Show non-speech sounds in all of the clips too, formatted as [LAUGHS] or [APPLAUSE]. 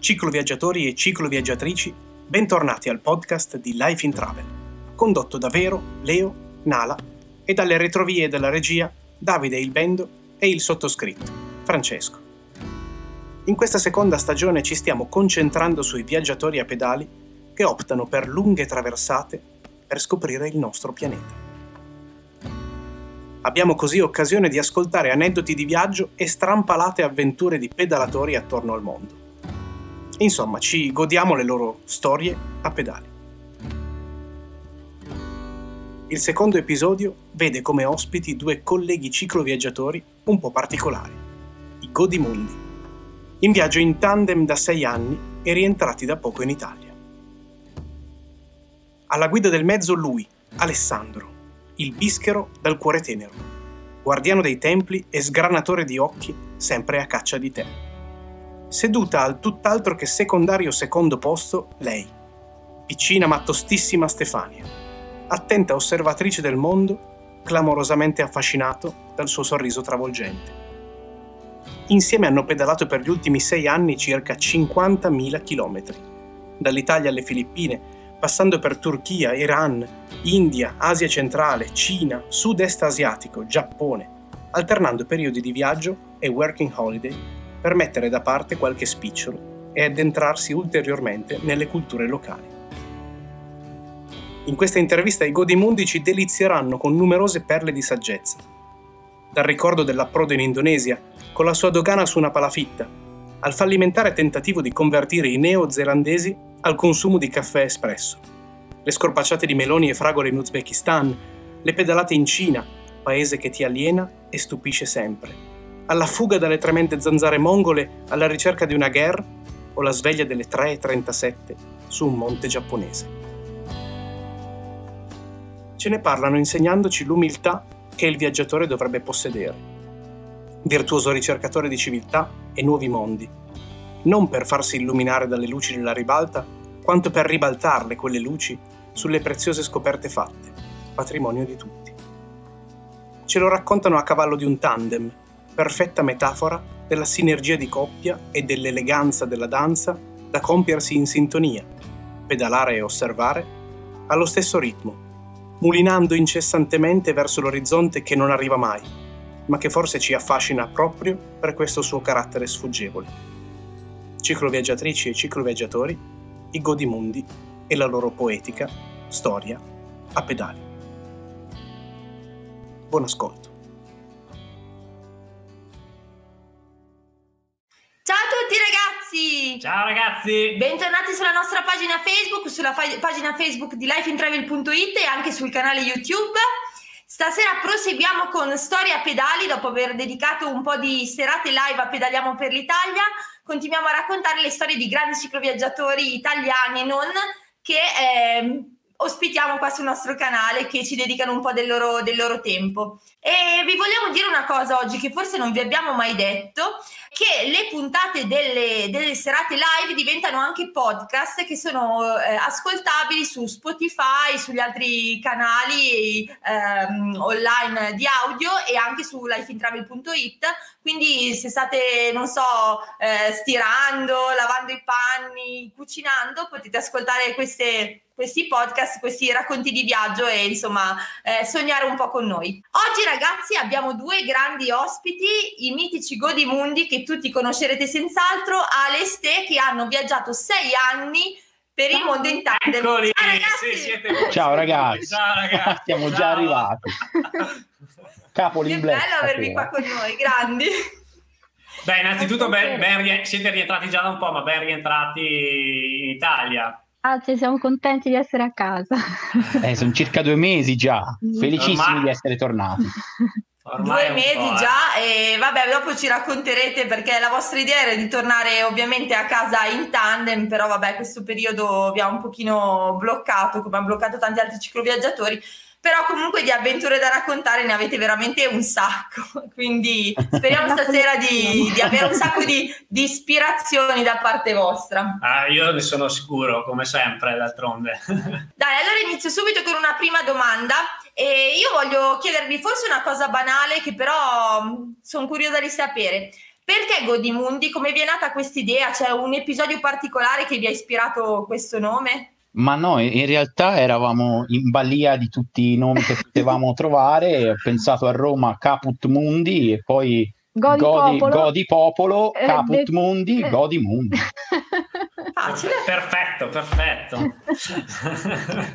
Cicloviaggiatori e cicloviaggiatrici, bentornati al podcast di Life in Travel, condotto da Vero, Leo, Nala e dalle retrovie della regia Davide Ilbendo e il sottoscritto, Francesco. In questa seconda stagione ci stiamo concentrando sui viaggiatori a pedali che optano per lunghe traversate per scoprire il nostro pianeta. Abbiamo così occasione di ascoltare aneddoti di viaggio e strampalate avventure di pedalatori attorno al mondo. Insomma, ci godiamo le loro storie a pedali. Il secondo episodio vede come ospiti due colleghi cicloviaggiatori un po' particolari, i Godimundi, in viaggio in tandem da sei anni e rientrati da poco in Italia. Alla guida del mezzo lui, Alessandro, il bischero dal cuore tenero, guardiano dei templi e sgranatore di occhi sempre a caccia di te. Seduta al tutt'altro che secondario secondo posto, lei, piccina ma tostissima Stefania, attenta osservatrice del mondo, clamorosamente affascinato dal suo sorriso travolgente. Insieme hanno pedalato per gli ultimi sei anni circa 50.000 chilometri, dall'Italia alle Filippine, passando per Turchia, Iran, India, Asia centrale, Cina, sud-est asiatico, Giappone, alternando periodi di viaggio e working holiday per mettere da parte qualche spicciolo e addentrarsi ulteriormente nelle culture locali. In questa intervista i Godimundi ci delizieranno con numerose perle di saggezza. Dal ricordo dell'approdo in Indonesia, con la sua dogana su una palafitta, al fallimentare tentativo di convertire i neozelandesi al consumo di caffè espresso, le scorpacciate di meloni e fragole in Uzbekistan, le pedalate in Cina, paese che ti aliena e stupisce sempre, alla fuga dalle tremende zanzare mongole alla ricerca di una guerra o la sveglia delle 3.37 su un monte giapponese. Ce ne parlano insegnandoci l'umiltà che il viaggiatore dovrebbe possedere. Virtuoso ricercatore di civiltà e nuovi mondi, non per farsi illuminare dalle luci della ribalta, quanto per ribaltarle quelle luci sulle preziose scoperte fatte, patrimonio di tutti. Ce lo raccontano a cavallo di un tandem, perfetta metafora della sinergia di coppia e dell'eleganza della danza da compiersi in sintonia, pedalare e osservare, allo stesso ritmo, mulinando incessantemente verso l'orizzonte che non arriva mai, ma che forse ci affascina proprio per questo suo carattere sfuggevole. Cicloviaggiatrici e cicloviaggiatori, i godimundi e la loro poetica storia a pedali. Buon ascolto. Ciao ragazzi! Bentornati sulla nostra pagina Facebook, sulla fa- pagina Facebook di lifeintravel.it e anche sul canale YouTube. Stasera proseguiamo con Storia a pedali, dopo aver dedicato un po' di serate live a Pedaliamo per l'Italia. Continuiamo a raccontare le storie di grandi cicloviaggiatori italiani e non che eh, ospitiamo qua sul nostro canale che ci dedicano un po' del loro, del loro tempo. E vi vogliamo dire una cosa oggi che forse non vi abbiamo mai detto, che le puntate delle, delle serate live diventano anche podcast che sono eh, ascoltabili su Spotify, sugli altri canali ehm, online di audio e anche su lifeintravel.it. Quindi se state, non so, eh, stirando, lavando i panni, cucinando, potete ascoltare queste questi podcast, questi racconti di viaggio e insomma eh, sognare un po' con noi. Oggi ragazzi abbiamo due grandi ospiti, i mitici Godimundi che tutti conoscerete senz'altro, Ale e Ste che hanno viaggiato sei anni per il mondo in tandem. Eccoli, Ciao ragazzi. Sì, Ciao ragazzi. Ciao ragazzi. Siamo Ciao. già arrivati. Capo Che bello avervi qua con noi, grandi. Beh, innanzitutto ben, ben, siete rientrati già da un po', ma ben rientrati in Italia. Grazie, siamo contenti di essere a casa. [LAUGHS] Eh, sono circa due mesi già, felicissimi Ormai... di essere tornati. Ormai due mesi già eh. e vabbè dopo ci racconterete perché la vostra idea era di tornare ovviamente a casa in tandem però vabbè questo periodo vi ha un pochino bloccato come ha bloccato tanti altri cicloviaggiatori però comunque di avventure da raccontare ne avete veramente un sacco, [LAUGHS] quindi speriamo [LAUGHS] stasera di, di avere un sacco di, di, ispirazioni da parte vostra. Ah, io ne sono sicuro, come sempre, d'altronde. [LAUGHS] Dai, allora inizio subito con una prima domanda e io voglio chiedervi forse una cosa banale che però sono curiosa di sapere. Perché Godimundi? Come vi è nata questa idea? C'è un episodio particolare che vi ha ispirato questo nome? Ma no, in realtà eravamo in balia di tutti i nomi che potevamo [LAUGHS] trovare. Ho pensato a Roma Caput Mundi e poi Godi, Godi, Popolo. Godi Popolo, Eh, Caput de- Mundi, eh. Godi Mundi. [LAUGHS] Facile. Perfetto, perfetto.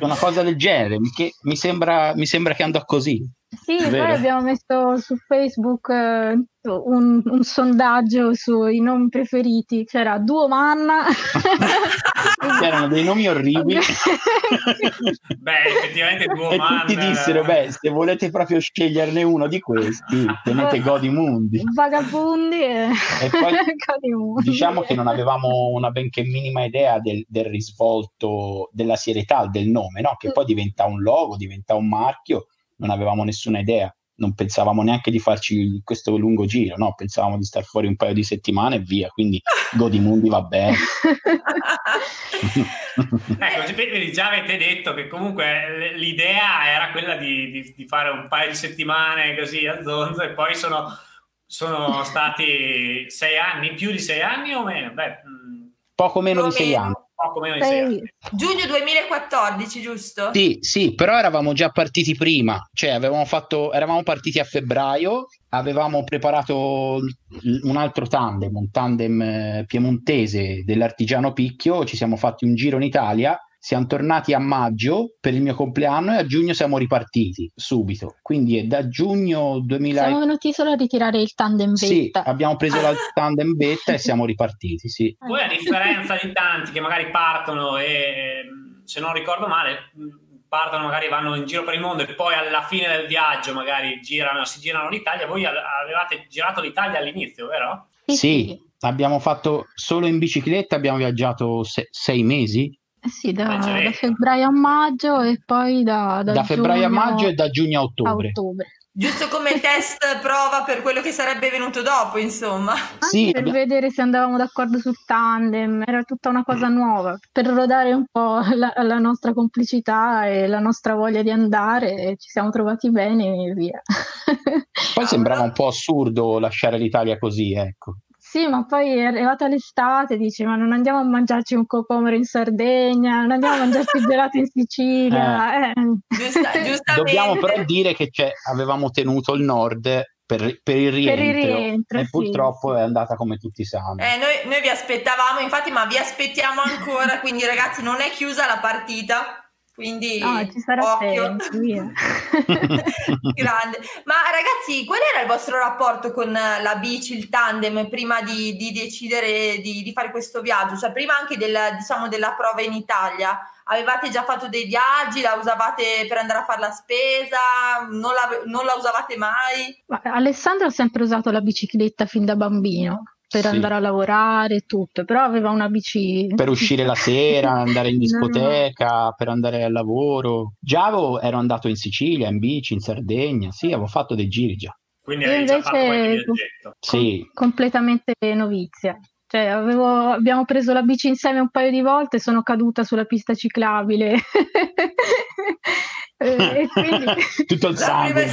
[LAUGHS] Una cosa del genere, mi- che mi sembra, mi sembra che andò così. Sì, poi Vero. abbiamo messo su Facebook eh, un, un sondaggio sui nomi preferiti. C'era Duo Manna. [LAUGHS] Erano dei nomi orribili. [LAUGHS] Beh, effettivamente Duo e tutti dissero, eh, beh, se volete proprio sceglierne uno di questi, tenete Godi Mundi. Vagabundi e, E poi [LAUGHS] Godimundi. diciamo che non avevamo una benché minima idea del, del risvolto, della serietà del nome, no? che poi diventa un logo, diventa un marchio, non avevamo nessuna idea, non pensavamo neanche di farci questo lungo giro, no? pensavamo di star fuori un paio di settimane e via, quindi [LAUGHS] Godimundi va bene. [LAUGHS] Ecco, già avete detto che comunque l- l'idea era quella di, di- di fare un paio di settimane così a zonzo e poi sono, sono stati sei anni, più di sei anni o meno? Beh, mh, Poco meno o di sei meno. anni. Giugno 2014, giusto? Sì, sì, però eravamo già partiti prima, cioè avevamo fatto, eravamo partiti a febbraio, avevamo preparato un altro tandem, un tandem eh, piemontese dell'Artigiano Picchio, ci siamo fatti un giro in Italia, siamo tornati a maggio per il mio compleanno e a giugno siamo ripartiti subito, quindi è da giugno 2000... Siamo venuti solo a ritirare il tandem Sì, beta. abbiamo preso la [LAUGHS] tandem beta e siamo ripartiti, sì. Voi a differenza di tanti che magari partono e, ehm, se non ricordo male, mh, partono magari vanno in giro per il mondo e poi alla fine del viaggio magari girano, si girano l'Italia, voi avevate girato l'Italia all'inizio, vero? Sì, abbiamo fatto solo in bicicletta, abbiamo viaggiato se- sei mesi, sì, da, da febbraio a maggio e poi da, da da febbraio a giugno maggio e da giugno a a ottobre. ottobre. Giusto come [LAUGHS] test prova per quello che sarebbe venuto dopo, insomma. Anche Sì, per abbia- vedere se andavamo d'accordo sul tandem, era tutta una cosa nuova, per rodare un po' la, la nostra complicità e la nostra voglia di andare, ci siamo trovati bene e via. Poi sembrava un po' assurdo lasciare l'Italia così, ecco. Sì, ma poi è arrivata l'estate, dici, ma non andiamo a mangiarci un cocomero in Sardegna, non andiamo a mangiarci [LAUGHS] il gelato in Sicilia. eh. Giusta- [LAUGHS] giustamente. Dobbiamo però dire che c'è- avevamo tenuto il nord per, per il rientro, rientro, e sì, purtroppo sì. è andata come tutti sanno. Eh, noi, noi vi aspettavamo, infatti, ma vi aspettiamo ancora, quindi ragazzi non è chiusa la partita, quindi No, ci sarà occhio. [LAUGHS] Grande. Ma ragazzi, qual era il vostro rapporto con la bici, il tandem, prima di, di decidere di, di fare questo viaggio? Cioè, prima anche del, diciamo, della prova in Italia, avevate già fatto dei viaggi, la usavate per andare a fare la spesa, non la, non la usavate mai? Ma Alessandro ha sempre usato la bicicletta fin da bambino per Sì. andare a lavorare e tutto, però aveva una bici Per uscire la sera, andare in [LAUGHS] No, no. discoteca, per andare al lavoro. Già avevo- ero andato in Sicilia, in bici, in Sardegna, sì, avevo fatto dei giri già. Quindi Io avevi già invece- fatto qualche viaggetto. Sì, completamente novizia. Cioè, avevo- abbiamo preso la bici insieme un paio di volte, sono caduta sulla pista ciclabile. [LAUGHS] Eh, [LAUGHS] e quindi tutto il sangue [LAUGHS]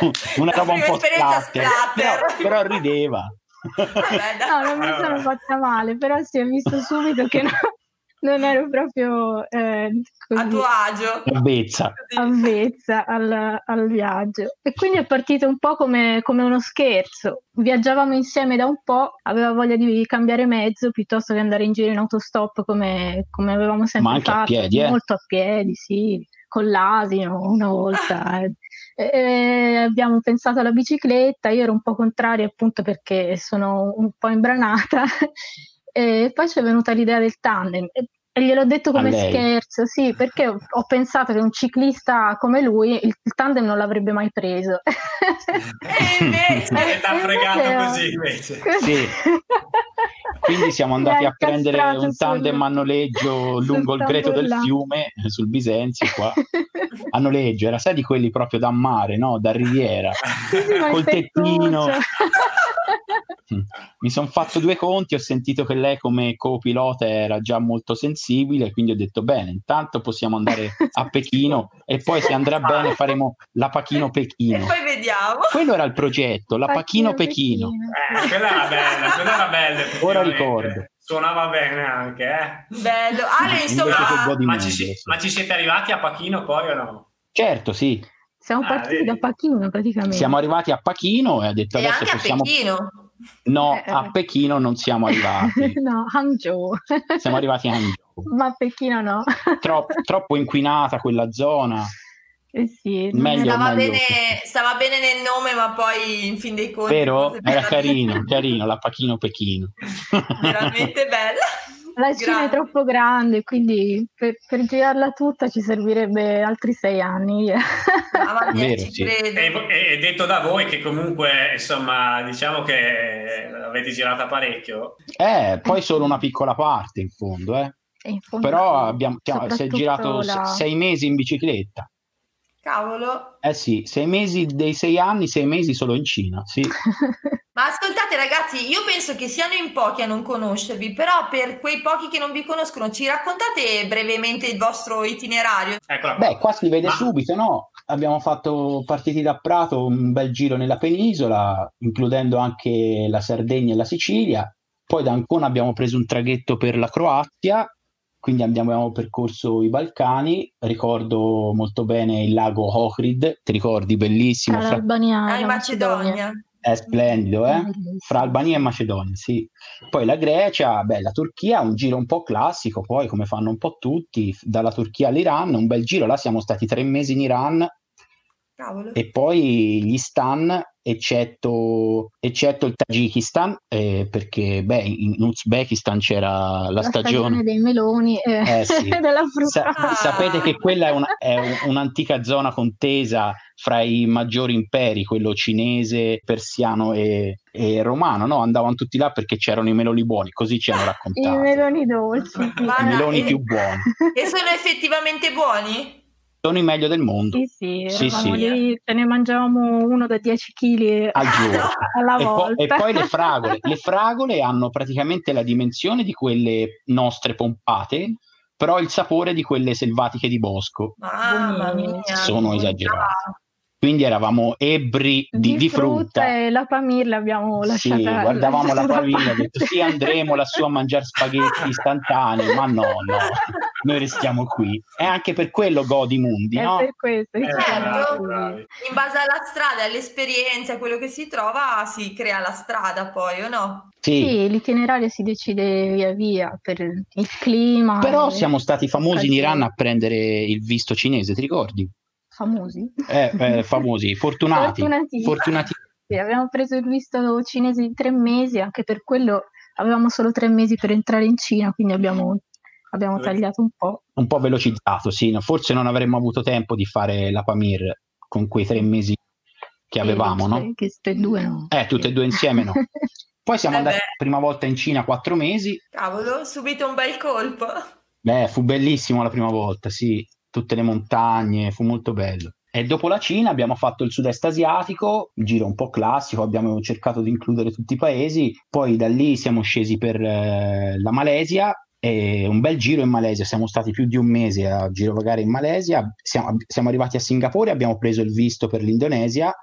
no. Una roba un po' splatter, splatter. Però, però rideva. Vabbè, no, non mi sono fatta male, però si è visto subito che no- non ero proprio eh, a così tuo agio. Avvezza. avvezza al, al viaggio. E quindi è partito un po' come, come uno scherzo. Viaggiavamo insieme da un po', aveva voglia di cambiare mezzo piuttosto che andare in giro in autostop come, come avevamo sempre Ma anche a fatto. piedi, eh? Molto a piedi, sì, con l'asino una volta. eh. Abbiamo pensato alla bicicletta, io ero un po' contraria appunto perché sono un po' imbranata e poi ci è venuta l'idea del tandem e, e gliel'ho detto come scherzo, sì, perché ho, ho pensato che un ciclista come lui il, il tandem non l'avrebbe mai preso. E [LAUGHS] invece- E t'ha E fregato così invece. Sì. Quindi siamo andati a prendere un tandem sul- a noleggio lungo il greto del fiume, eh, sul Bisenzio qua. [LAUGHS] A noleggio, era sai di quelli proprio da mare, no? Da riviera. Sì, sì, Col tettino. [LAUGHS] Mi sono fatto due conti, ho sentito che lei come co-pilota era già molto sensibile, quindi ho detto bene, intanto possiamo andare a Pechino e poi se andrà bene faremo la Pachino-Pechino. E poi vediamo. Quello era il progetto, la Pachino-Pechino. Eh, quella era bella, quella era bella. Ora ricordo. Suonava bene anche, eh. Bello. Ale, Invece insomma, Godimondo, Ma ci, ma ci siete arrivati a Pachino poi o no? Certo, sì. Siamo Ah, partiti vedi. da Pachino praticamente. Siamo arrivati a Pachino e ha detto e adesso anche a possiamo... Pechino. No, Eh, a Pechino non siamo arrivati. [LAUGHS] no, Hangzhou. Siamo arrivati a Hangzhou. Ma a Pechino no. Troppo, troppo inquinata quella zona. Eh sì, Meglio, Stava meglio. bene, stava bene nel nome, ma poi in fin dei conti... Vero? Era carino, [LAUGHS] carino, la Pachino Pechino. Veramente bella. [LAUGHS] La Cina Grande. è troppo grande, quindi per, per girarla tutta ci servirebbe altri sei anni. Mia, Vero, ci sì. credo. E, e detto da voi che comunque, insomma, diciamo che avete girata parecchio. Eh, poi solo una piccola parte in fondo, eh. E in fondo, Però abbiamo, si è girato la- se- sei mesi in bicicletta. Cavolo. Eh sì, sei mesi dei sei anni, sei mesi solo in Cina, sì. [LAUGHS] Ma ascoltate ragazzi, io penso che siano in pochi a non conoscervi, però per quei pochi che non vi conoscono, ci raccontate brevemente il vostro itinerario? Eccola qua. Beh, qua si vede Ma- subito, no? Abbiamo fatto partiti da Prato un bel giro nella penisola, includendo anche la Sardegna e la Sicilia. Poi da Ancona abbiamo preso un traghetto per la Croazia, quindi abbiamo, abbiamo percorso i Balcani. Ricordo molto bene il lago Ohrid, ti ricordi? Bellissimo, fra- l'Albania Ah, e la Macedonia. è splendido, eh? Fra Albania e Macedonia, sì. Poi la Grecia, beh, la Turchia, un giro un po' classico, poi come fanno un po' tutti, dalla Turchia all'Iran, un bel giro, là siamo stati tre mesi in Iran Cavolo. e poi gli stan, eccetto, eccetto il Tagikistan, eh, perché beh, in Uzbekistan c'era la, La stagione. dei meloni e Eh sì. [LAUGHS] della frutta. Sa- sapete che quella è, una- [LAUGHS] è un- un'antica zona contesa fra i maggiori imperi, quello cinese, persiano e, e romano, no? Andavano tutti là perché c'erano i meloni buoni, così ci hanno I raccontato. meloni dolci. sì. I meloni e- più buoni. E sono effettivamente buoni? Sono i meglio del mondo Sì, sì, Sì, lì, ce ne mangiavamo uno da 10 kg al giorno. [LAUGHS] alla E, po- volta. e poi le fragole. Le [LAUGHS] fragole hanno praticamente la dimensione di quelle nostre pompate, però il sapore di quelle selvatiche di bosco. Mamma mia. Sono esagerate. Quindi eravamo ebbri di, di frutta. e la Pamir l'abbiamo Sì, lasciata. guardavamo la ho parte. detto sì, andremo lassù a mangiare spaghetti istantanei, ma no, no, noi restiamo qui. E anche per quello godi mondi, È no? per questo. Eh, Certo. bravi. In base alla strada, all'esperienza, a quello che si trova, si crea la strada poi, o no? Sì, Sì, l'itinerario si decide via via per il clima. però e- siamo stati famosi in. Iran a prendere il visto cinese, ti ricordi? Famosi. Eh, eh, famosi, [LAUGHS] fortunati, Fortunatissimi. fortunati. Sì, abbiamo preso il visto cinese di tre mesi, anche per quello avevamo solo tre mesi per entrare in Cina, quindi abbiamo, abbiamo tagliato un po'. un po' velocizzato, sì, no, forse non avremmo avuto tempo di fare la Pamir con quei tre mesi che avevamo, no? Che tutte e due no. Eh, tutte e due insieme no. [LAUGHS] Poi siamo Eh andati la prima volta in Cina quattro mesi, Cavolo, subito un bel colpo. Beh, fu bellissimo la prima volta, sì, tutte le montagne, fu molto bello. E dopo la Cina abbiamo fatto il sud-est asiatico, un giro un po' classico, abbiamo cercato di includere tutti i paesi, poi da lì siamo scesi per eh, la Malesia, e un bel giro in Malesia, siamo stati più di un mese a girovagare in Malesia, siamo, siamo arrivati a Singapore, abbiamo preso il visto per l'Indonesia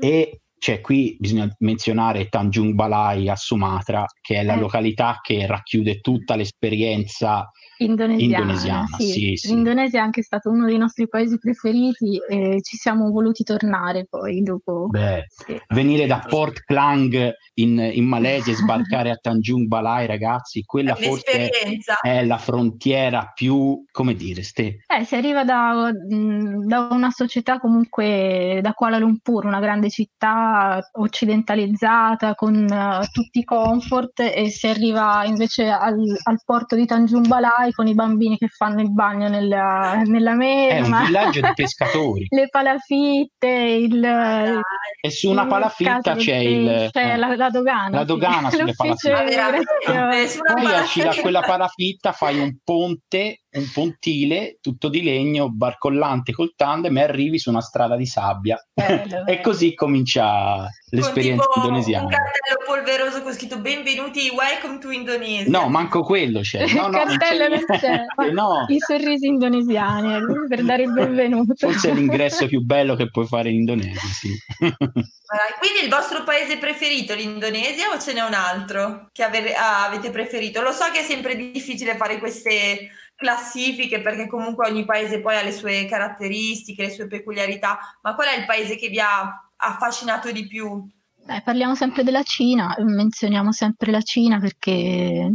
e cioè, qui bisogna menzionare Tanjung Balai a Sumatra, che è la Eh. località che racchiude tutta l'esperienza Indonesiana, Indonesiana, sì, sì. L'Indonesia è anche stato uno dei nostri paesi preferiti e ci siamo voluti tornare poi dopo. Beh, Sì. venire da Port Klang in, in Malesia e sbarcare a Tanjung Balai, ragazzi, quella forse L'esperienza. è la frontiera più, come dire, ste, Eh, si arriva da, da una società comunque da Kuala Lumpur, una grande città occidentalizzata con eh, tutti i comfort e si arriva invece al, al porto di Tanjung Balai con i bambini che fanno il bagno nella, nella è un [LAUGHS] villaggio di pescatori le palafitte, il, e su una palafitta c'è il, pesce, eh, la, la dogana. la sì. dogana sulle L'ufficio palafitte. Una poi esci da quella palafitta, fai un ponte, un pontile tutto di legno, barcollante col tandem e arrivi su una strada di sabbia. Bello, [LAUGHS] e così comincia l'esperienza con tipo indonesiana. Un cartello polveroso con scritto benvenuti, welcome to Indonesia. No, manco quello c'è. No, no, cartello c'è. no, I sorrisi indonesiani eh, per dare il benvenuto. forse è l'ingresso più bello che puoi fare in Indonesia, sì. Quindi il vostro paese preferito, l'Indonesia, o ce n'è un altro che ave- ah, avete preferito? Lo so che è sempre difficile fare queste classifiche perché comunque ogni paese poi ha le sue caratteristiche, le sue peculiarità, ma qual è il paese che vi ha affascinato di più? Eh, parliamo sempre della Cina, menzioniamo sempre la Cina perché...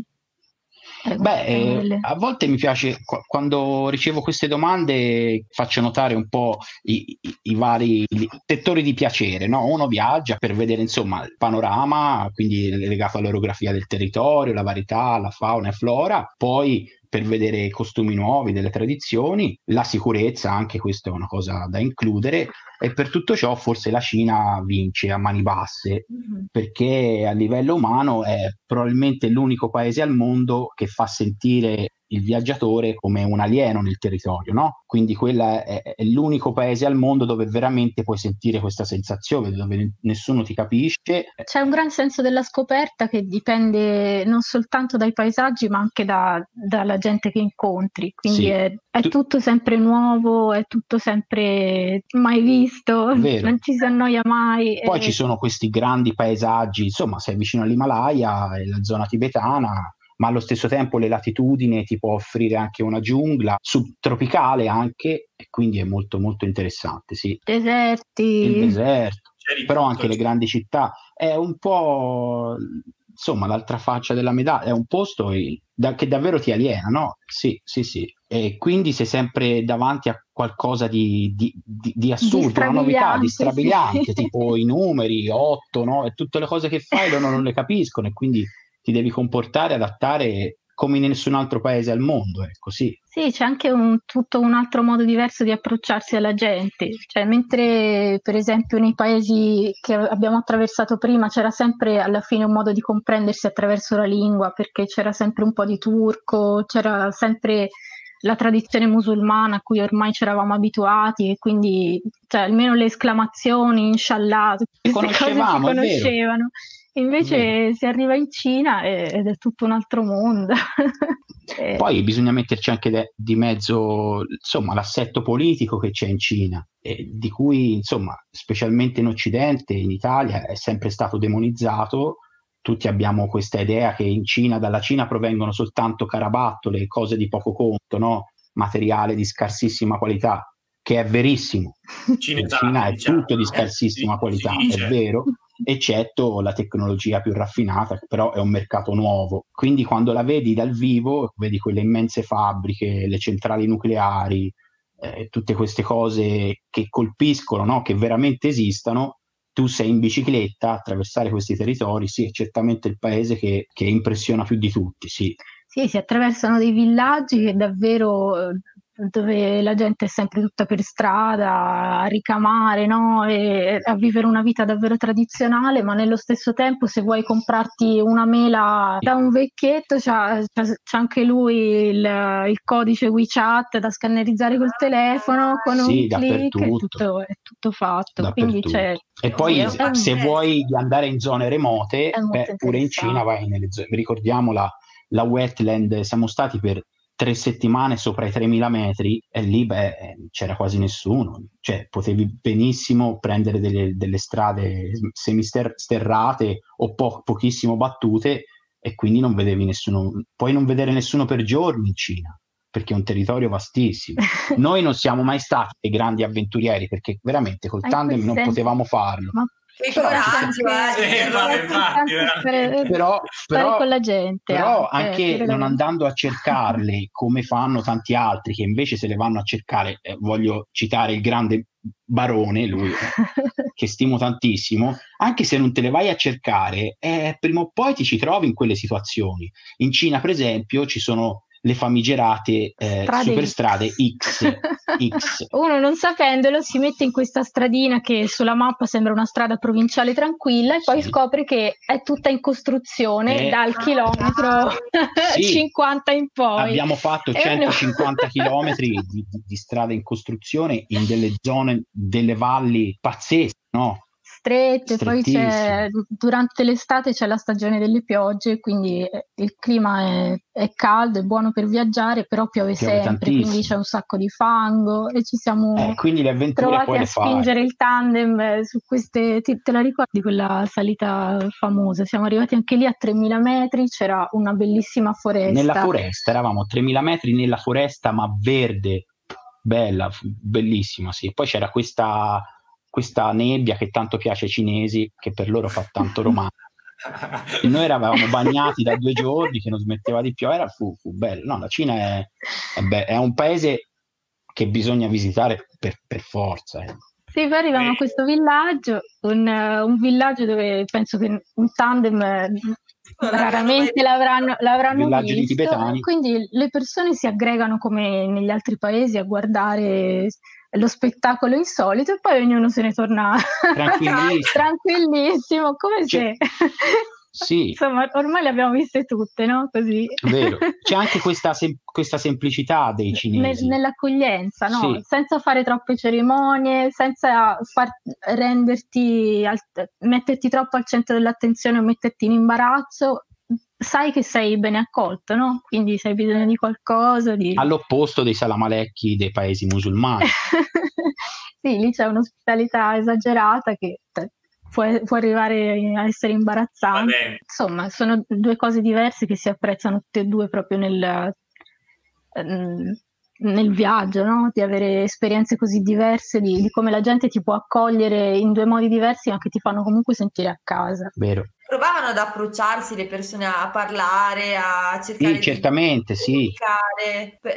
è Beh, eh, a volte mi piace, qu- quando ricevo queste domande, faccio notare un po' i, i- i vari settori di piacere, no? Uno viaggia per vedere, insomma, il panorama, quindi legato all'orografia del territorio, la varietà, la fauna e flora, poi per vedere costumi nuovi, delle tradizioni, la sicurezza, anche questa è una cosa da includere, e per tutto ciò forse la Cina vince a mani basse, perché a livello umano è probabilmente l'unico paese al mondo che fa sentire il viaggiatore come un alieno nel territorio, no? Quindi quella è, è l'unico paese al mondo dove veramente puoi sentire questa sensazione, dove nessuno ti capisce. C'è un gran senso della scoperta che dipende non soltanto dai paesaggi, ma anche da- dalla gente che incontri. Quindi Sì. è, è Tu- tutto sempre nuovo, è tutto sempre mai visto, Vero. non ci si annoia mai. Poi e- ci sono questi grandi paesaggi, insomma, sei vicino all'Himalaya, è la zona tibetana, ma allo stesso tempo le latitudini ti può offrire anche una giungla subtropicale anche, e quindi è molto molto interessante, sì. deserti. Il deserto. C'è però anche le grandi città è un po' insomma l'altra faccia della medaglia è un posto da- che davvero ti aliena no? sì sì sì e quindi sei sempre davanti a qualcosa di, di- di- di assurdo una novità di strabiliante, strabiliante sì. tipo [LAUGHS] i numeri 8 no? e tutte le cose che fai loro non le capiscono e quindi ti devi comportare adattare come in nessun altro paese al mondo ecco sì Sì, c'è anche un, tutto un altro modo diverso di approcciarsi alla gente, cioè mentre per esempio nei paesi che abbiamo attraversato prima c'era sempre alla fine un modo di comprendersi attraverso la lingua, perché c'era sempre un po' di turco, c'era sempre la tradizione musulmana a cui ormai ci eravamo abituati e quindi cioè, almeno le esclamazioni, inshallah, tutte queste cose si è conoscevano. Invece si arriva in Cina e- ed è tutto un altro mondo. [LAUGHS] E- Poi bisogna metterci anche de- di mezzo, insomma, l'assetto politico che c'è in Cina, e di cui, insomma, specialmente in Occidente, in Italia, è sempre stato demonizzato. Tutti abbiamo questa idea che in Cina, dalla Cina provengono soltanto carabattole, cose di poco conto, no? Materiale di scarsissima qualità, che è verissimo. In Cinesate, Cina è diciamo. tutto di Eh, scarsissima si- qualità, è vero, eccetto la tecnologia più raffinata, che però è un mercato nuovo. Quindi quando la vedi dal vivo, vedi quelle immense fabbriche, le centrali nucleari, eh, tutte queste cose che colpiscono, no? che veramente esistano, tu sei in bicicletta a attraversare questi territori, sì, è certamente il paese che, che impressiona più di tutti, sì. Sì, si attraversano dei villaggi che davvero eh, dove la gente è sempre tutta per strada a ricamare, no? E a vivere una vita davvero tradizionale, ma nello stesso tempo se vuoi comprarti una mela da un vecchietto, c'ha, c'ha- c'ha anche lui il, il codice WeChat da scannerizzare col telefono con un Sì, click, è tutto, è tutto fatto. C'è E poi È un- se è- vuoi andare in zone remote, beh, pure in. Cina vai nelle zone. Ricordiamo la, la wetland, siamo stati per tre settimane sopra i 3000 metri e lì beh, eh, c'era quasi nessuno, cioè potevi benissimo prendere delle, delle strade semisterrate o po- pochissimo battute e quindi non vedevi nessuno, puoi non vedere nessuno per giorni in Cina perché è un territorio vastissimo. [LAUGHS] Noi non siamo mai stati dei grandi avventurieri perché veramente col tandem non potevamo farlo. Ma Che Però- coraggio, Sì, eh. infatti, è importante veramente. stare- Però, però- con la gente. però anche, anche non andando a cercarle come fanno tanti altri che invece se le vanno a cercare, eh, voglio citare il grande barone, lui eh, [LAUGHS] che stimo tantissimo, anche se non te le vai a cercare, eh, prima o poi ti ci trovi in quelle situazioni. In Cina, per esempio, ci sono le famigerate eh, Strade superstrade X. [LAUGHS] X. Uno non sapendolo si mette in questa stradina che sulla mappa sembra una strada provinciale tranquilla e poi Sì. scopre che è tutta in costruzione Eh. dal chilometro Sì. [LAUGHS] 50 in poi. Abbiamo fatto E uno- 150 km [LAUGHS] di, di- di strade in costruzione in delle zone, delle valli pazzesche, no? Strette, poi c'è, durante l'estate c'è la stagione delle piogge, quindi eh, il clima è, è caldo, è buono per viaggiare, però piove, piove sempre, tantissimo. quindi c'è un sacco di fango e ci siamo eh, trovati a spingere il tandem eh, su queste, ti, te la ricordi quella salita famosa? Siamo arrivati anche lì a 3000 metri, c'era una bellissima foresta. Nella foresta, eravamo a 3000 metri nella foresta, ma verde, bella, bellissima, sì. Poi c'era questa questa nebbia che tanto piace ai cinesi, che per loro fa tanto romano. e [LAUGHS] noi eravamo bagnati da due giorni che non smetteva di piovere, fu, fu bello. No, la Cina è, è, be- è, un paese che bisogna visitare per, per forza. Eh. Sì, poi arriviamo a questo villaggio, un, un, villaggio dove penso che un tandem raramente l'avranno, l'avranno visto. Quindi le persone si aggregano come negli altri paesi a guardare lo spettacolo insolito e poi ognuno se ne torna [LAUGHS] tranquillissimo, tranquillissimo come cioè, se [LAUGHS] sì. insomma ormai le abbiamo viste tutte no? così vero c'è [LAUGHS] anche questa, sem- questa semplicità dei cinesi ne- nell'accoglienza no? Sì. senza fare troppe cerimonie senza far renderti al- metterti troppo al centro dell'attenzione o metterti in imbarazzo sai che sei bene accolto, no? Quindi se hai bisogno di qualcosa. Di... All'opposto dei salamalecchi dei paesi musulmani. [LAUGHS] sì, lì c'è un'ospitalità esagerata che può, può arrivare a essere imbarazzante. Insomma, sono due cose diverse che si apprezzano tutte e due proprio nel, ehm, nel viaggio, no? di avere esperienze così diverse, di, di, come la gente ti può accogliere in due modi diversi, ma che ti fanno comunque sentire a casa. Vero. Provavano ad approcciarsi le persone a parlare, a cercare sì, certamente, di sì.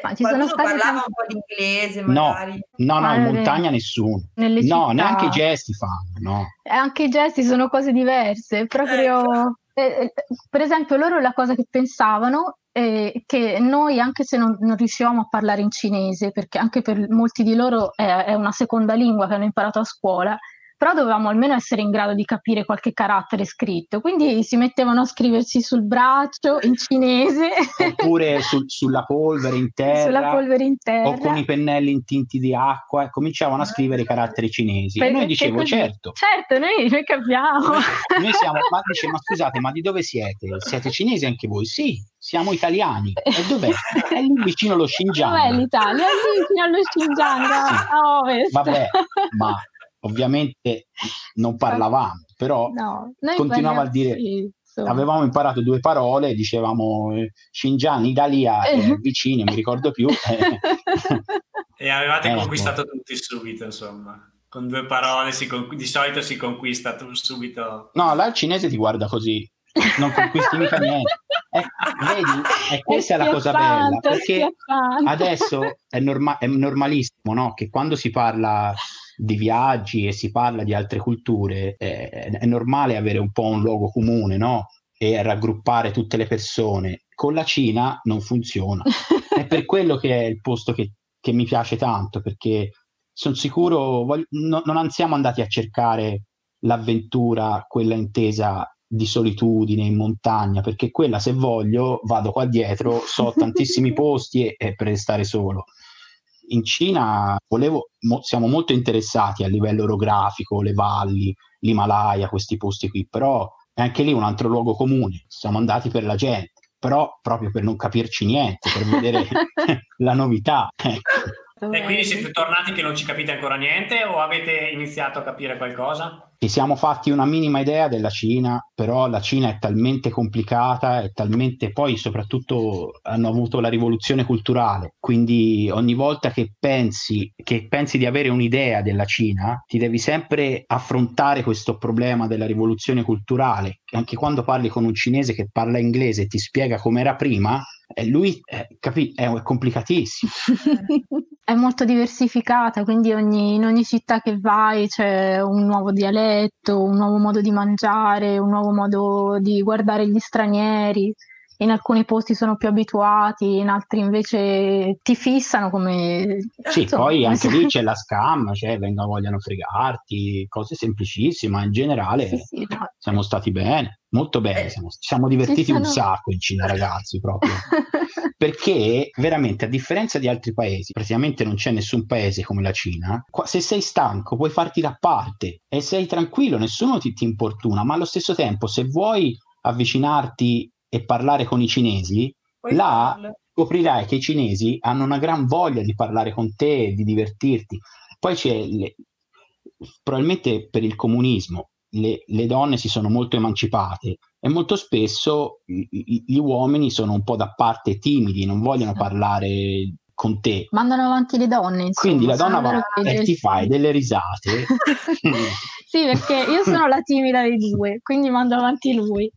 Ma ci sono parlava tanti... un po' di inglese, magari. No, no, no in montagna nessuno. no, città. neanche i gesti fanno, no. Anche i gesti sono cose diverse, proprio... Eh, eh, per esempio, loro la cosa che pensavano eh, che noi, anche se non, non, riuscivamo a parlare in cinese, perché anche per molti di loro è, è, una seconda lingua che hanno imparato a scuola, però dovevamo almeno essere in grado di capire qualche carattere scritto, quindi si mettevano a scriversi sul braccio in cinese. Oppure [LAUGHS] su, sulla polvere in terra. Sulla polvere in terra. O con i pennelli intinti di acqua e cominciavano a scrivere i caratteri cinesi. Perché, e noi dicevo, così, certo. Certo, noi, noi capiamo. noi siamo, ma, dice, ma [LAUGHS] scusate, ma di dove siete? Siete cinesi anche voi? Sì, siamo italiani. E dov'è? È lì vicino allo Xinjiang. Dov'è l'Italia? È lì vicino allo Xinjiang, a ovest. Vabbè, ma ovviamente non parlavamo, però [LAUGHS] no, continuava a dire... Sì, avevamo imparato due parole, dicevamo eh, Xinjiang, Italia, eh, vicini, mi ricordo più. [LAUGHS] e avevate eh, conquistato tutti subito, insomma. Con due parole si con... di solito si conquista subito. No, là il cinese ti guarda così, non conquisti mica niente. Eh, vedi, e questa è, è la cosa bella, perché adesso è, norma- è normalissimo no? che quando si parla di viaggi e si parla di altre culture, eh, è normale avere un po' un luogo comune, no? E raggruppare tutte le persone. Con la Cina non funziona. [LAUGHS] è per quello che è il posto che, che mi piace tanto, perché sono sicuro, voglio, no, non siamo andati a cercare l'avventura, quella intesa di solitudine in montagna, perché quella se voglio vado qua dietro, so tantissimi [LAUGHS] posti e, e per stare solo in Cina volevo, mo, siamo molto interessati a livello orografico, le valli, l'Himalaya, questi posti qui, però è anche lì un altro luogo comune, siamo andati per la gente, però proprio per non capirci niente, per vedere [LAUGHS] [LAUGHS] la novità. Ecco. E quindi siete tornati che non ci capite ancora niente o avete iniziato a capire qualcosa? Ci siamo fatti una minima idea della Cina, però la Cina è talmente complicata, è talmente poi soprattutto hanno avuto la rivoluzione culturale, quindi ogni volta che pensi, che pensi di avere un'idea della Cina, ti devi sempre affrontare questo problema della rivoluzione culturale. Anche quando parli con un cinese che parla inglese e ti spiega com'era prima, e lui eh, capì, è, è complicatissimo. [LAUGHS] è molto diversificata, quindi ogni, in ogni città che vai c'è un nuovo dialetto, un nuovo modo di mangiare, un nuovo modo di guardare gli stranieri in alcuni posti sono più abituati, in altri invece ti fissano come... Sì, insomma, poi anche lì [LAUGHS] c'è la scam, cioè venga vogliono fregarti, cose semplicissime, ma in generale sì, sì, no. siamo stati bene, molto bene, siamo, ci siamo divertiti sono... un sacco in Cina ragazzi proprio. [LAUGHS] perché veramente a differenza di altri paesi, praticamente non c'è nessun paese come la Cina, se sei stanco puoi farti da parte e sei tranquillo, nessuno ti, ti importuna, ma allo stesso tempo se vuoi avvicinarti e parlare con i cinesi, Puoi là farlo. scoprirai che i cinesi hanno una gran voglia di parlare con te, di divertirti. Poi c'è, le, probabilmente per il comunismo, le, le, donne si sono molto emancipate e molto spesso gli uomini sono un po' da parte timidi, non vogliono parlare con te. Mandano avanti le donne. Insomma, Quindi la donna va e ti fai [LAUGHS] delle risate. sì, perché io sono la timida dei due, quindi mando avanti lui.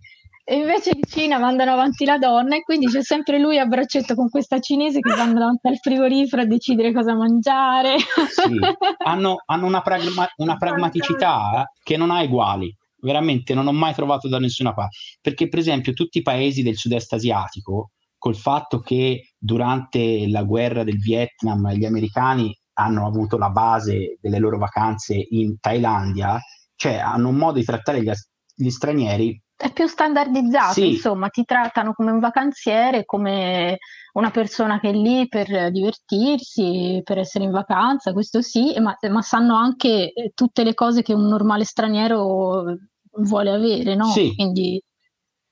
E invece in Cina mandano avanti la donna e quindi c'è sempre lui a braccetto con questa cinese che vanno davanti al frigorifero a decidere cosa mangiare. Sì. [LAUGHS] Hanno, hanno una, pragma- una pragmaticità che non ha uguali veramente non ho mai trovato da nessuna parte. Perché, per esempio, tutti i paesi del sud-est asiatico, col fatto che durante la guerra del Vietnam gli americani hanno avuto la base delle loro vacanze in Thailandia, cioè hanno un modo di trattare gli, gli stranieri è più standardizzato, sì. insomma, ti trattano come un vacanziere, come una persona che è lì per divertirsi, per essere in vacanza, questo sì, ma, ma sanno anche eh, tutte le cose che un normale straniero vuole avere, no? Sì. Quindi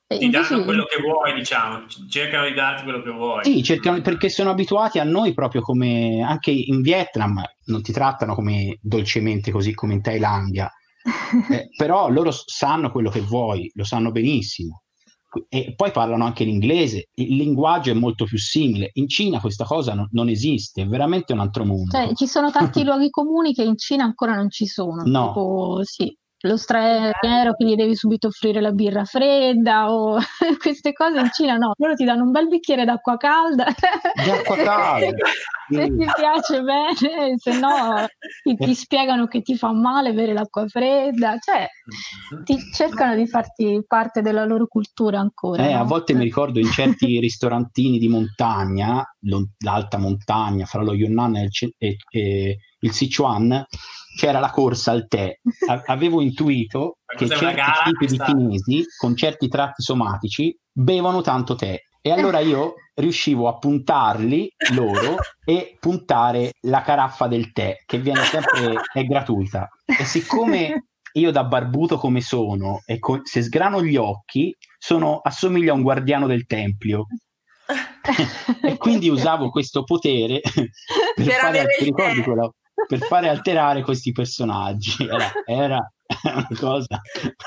eh, ti danno quello che vuoi, diciamo, cercano di darti quello che vuoi. Sì, cercano, perché sono abituati a noi proprio come anche in Vietnam non ti trattano come dolcemente così come in Thailandia eh, però loro sanno quello che vuoi, lo sanno benissimo. E poi parlano anche l'inglese, il linguaggio è molto più simile. In Cina questa cosa no, non esiste, è veramente un altro mondo. Cioè, ci sono tanti [LAUGHS] luoghi comuni che in Cina ancora non ci sono. No. Tipo, sì, lo straniero che gli devi subito offrire la birra fredda o [LAUGHS] queste cose in Cina no, loro ti danno un bel bicchiere d'acqua calda. Di acqua [LAUGHS] calda. se ti piace bene, se no ti, ti, spiegano che ti fa male bere l'acqua fredda, cioè ti cercano di farti parte della loro cultura ancora. Eh, no? A volte mi ricordo in certi ristorantini di montagna, l'alta montagna fra lo Yunnan e il, e, e il Sichuan, c'era la corsa al tè. [LAUGHS] Avevo intuito che certi tipi di cinesi con certi tratti somatici bevono tanto tè. E allora io riuscivo a puntarli loro e puntare la caraffa del tè, che viene sempre, è gratuita. E siccome io da barbuto come sono, e co- se sgrano gli occhi, sono, assomiglio a un guardiano del tempio. [LAUGHS] e quindi usavo questo potere per, per fare, ricordi quello, per fare alterare questi personaggi. [LAUGHS] Era, era una cosa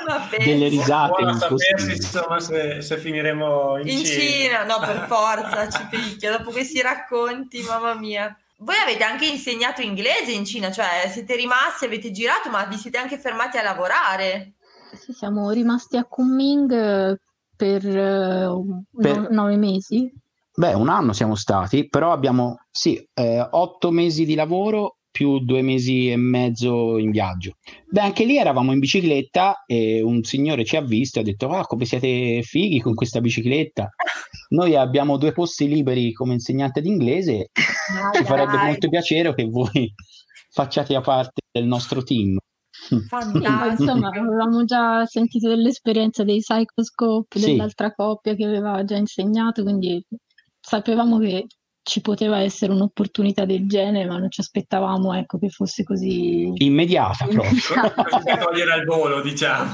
Vabbè, delle risate. Buona sapersi insomma se, se, finiremo in, in Cina. Cina. No, per [LAUGHS] forza, ci picchia. Dopo questi racconti, mamma mia. Voi avete anche insegnato inglese in Cina, cioè siete rimasti, avete girato, ma vi siete anche fermati a lavorare? Sì, siamo rimasti a Kunming eh, per, uh, per... nove mesi. Beh, un anno siamo stati, però abbiamo sì, eh, otto mesi di lavoro più due mesi e mezzo in viaggio. Beh, anche lì eravamo in bicicletta e un signore ci ha visto e ha detto: Ah, come siete fighi con questa bicicletta. [LAUGHS] Noi abbiamo due posti liberi come insegnante d'inglese. No, ci farebbe molto piacere che voi facciate parte del nostro team. Fantastico. insomma, avevamo già sentito dell'esperienza dei Psychoscope, sì. dell'altra coppia che aveva già insegnato, quindi sapevamo che ci poteva essere un'opportunità del genere, ma non ci aspettavamo ecco, che fosse così immediata proprio. Togliere al volo, diciamo.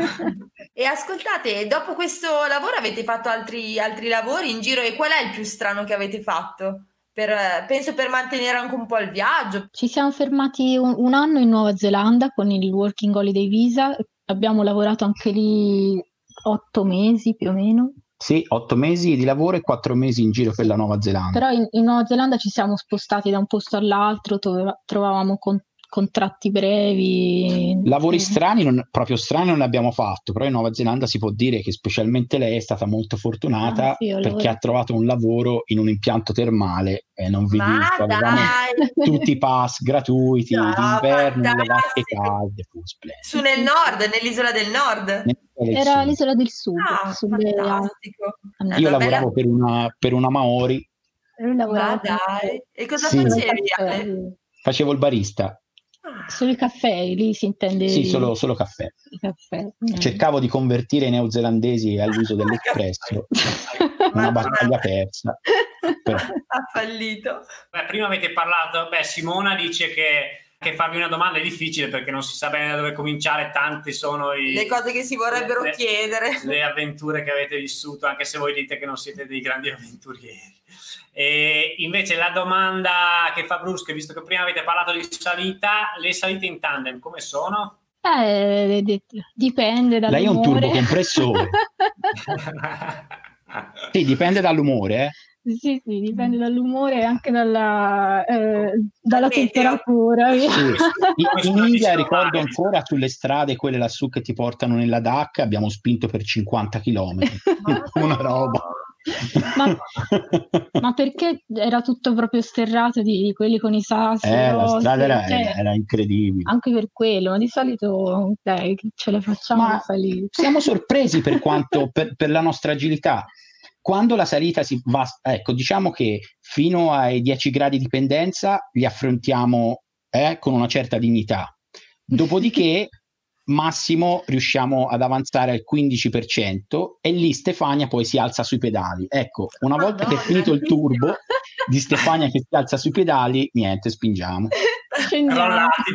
[LAUGHS] e ascoltate, dopo questo lavoro avete fatto altri, altri lavori in giro e qual è il più strano che avete fatto? Per, penso per mantenere anche un po' il viaggio. Ci siamo fermati un, un anno in Nuova Zelanda con il Working Holiday Visa, abbiamo lavorato anche lì otto mesi più o meno sì, otto mesi di lavoro e quattro mesi in giro per la Nuova Zelanda. Però in, in Nuova Zelanda ci siamo spostati da un posto all'altro, trovavamo con, contratti brevi. Lavori strani, non, proprio strani non ne abbiamo fatto, però in Nuova Zelanda si può dire che specialmente lei è stata molto fortunata ah, sì, perché ha trovato un lavoro in un impianto termale e non vi dico, avevamo tutti i pass gratuiti, no, d'inverno, le vacche calde, Su nel nord, nell'isola del nord? Era sud. l'isola del sud. Ah, fantastico. Io lavoravo per una, per una Maori. Ma dai, e cosa sì. facevi? Facevo il barista. Solo i caffè, lì si intende... Sì, solo, solo caffè. caffè. Cercavo di convertire i neozelandesi all'uso [LAUGHS] dell'espresso, [LAUGHS] una battaglia persa. Però. Ha fallito. Beh, prima avete parlato, beh, Simona dice che che farvi una domanda è difficile perché non si sa bene da dove cominciare, tante sono i, le cose che si vorrebbero le, chiedere, le avventure che avete vissuto, anche se voi dite che non siete dei grandi [LAUGHS] avventurieri. E invece la domanda che fa Brusche, visto che prima avete parlato di salita, le salite in tandem come sono? Eh, dipende dall'umore. Lei è un turbocompressore. [LAUGHS] sì, dipende dall'umore, eh. Sì, sì, dipende dall'umore e anche dalla, eh, dalla temperatura. Sì. [LAUGHS] In India ricordo ancora sulle strade, quelle lassù che ti portano nella DAC, abbiamo spinto per 50 km. [LAUGHS] [LAUGHS] Una roba. Ma, ma, perché era tutto proprio sterrato di, di quelli con i sassi? Eh, la strada era, cioè, era, incredibile. Anche per quello, ma di solito dai, ce le facciamo ma Siamo sorpresi per quanto per, per la nostra agilità quando la salita si va, ecco, diciamo che fino ai 10 gradi di pendenza li affrontiamo eh, con una certa dignità. Dopodiché, [LAUGHS] massimo riusciamo ad avanzare al 15% e lì Stefania poi si alza sui pedali. Ecco, una volta Madonna, che è finito il turbo di Stefania che si alza sui pedali, niente, spingiamo.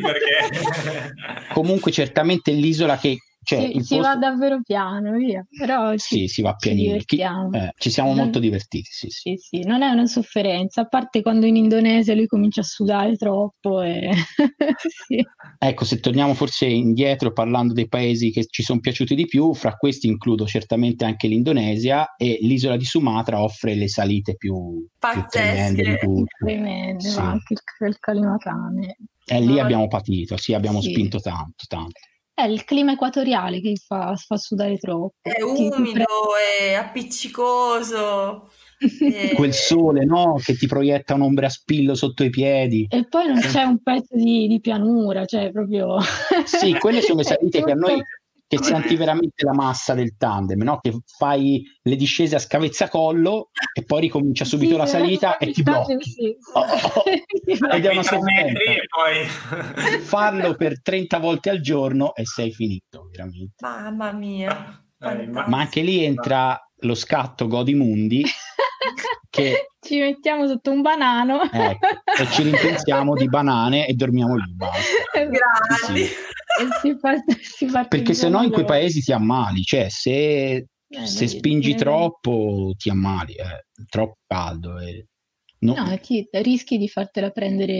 Perché... Comunque, certamente l'isola che cioè, si, si va davvero piano, via. Però sì, ci, si va pianino. Ci, eh, ci siamo non, molto divertiti. Sì, sì. sì, non è una sofferenza, a parte quando in Indonesia lui comincia a sudare troppo. E... [LAUGHS] sì. Ecco, se torniamo forse indietro parlando dei paesi che ci sono piaciuti di più, fra questi includo certamente anche l'Indonesia e l'isola di Sumatra offre le salite più, più tremende di tutte. Tremende, sì. anche il, il Kalimatane. E lì abbiamo patito, sì, abbiamo spinto tanto, tanto. È il clima equatoriale che fa, fa sudare troppo. È umido, è appiccicoso. [LAUGHS] E... Quel sole, no? Che ti proietta un'ombra a spillo sotto i piedi. E poi non c'è un pezzo di, di pianura, cioè proprio... sì, quelle sono le salite che a noi [LAUGHS] che senti veramente la massa del tandem, no? che fai le discese a scavezzacollo e poi ricomincia subito sì, la salita e ti blocchi. Sì. Oh, oh. [LAUGHS] Ed è una sofferenza. Poi... Farlo per 30 volte al giorno e sei finito, veramente. Mamma mia. Eh, ma... ma anche lì entra lo scatto Godimundi [LAUGHS] che ci mettiamo sotto un banano ecco, e ci rimpensiamo di banane e dormiamo lì. [LAUGHS] Grandi. Sì, si fa, si fa Perché se no in quei paesi ti ammali, cioè se, eh, se spingi eh, troppo ti ammali, è troppo caldo. Eh. No, no ti, rischi di fartela prendere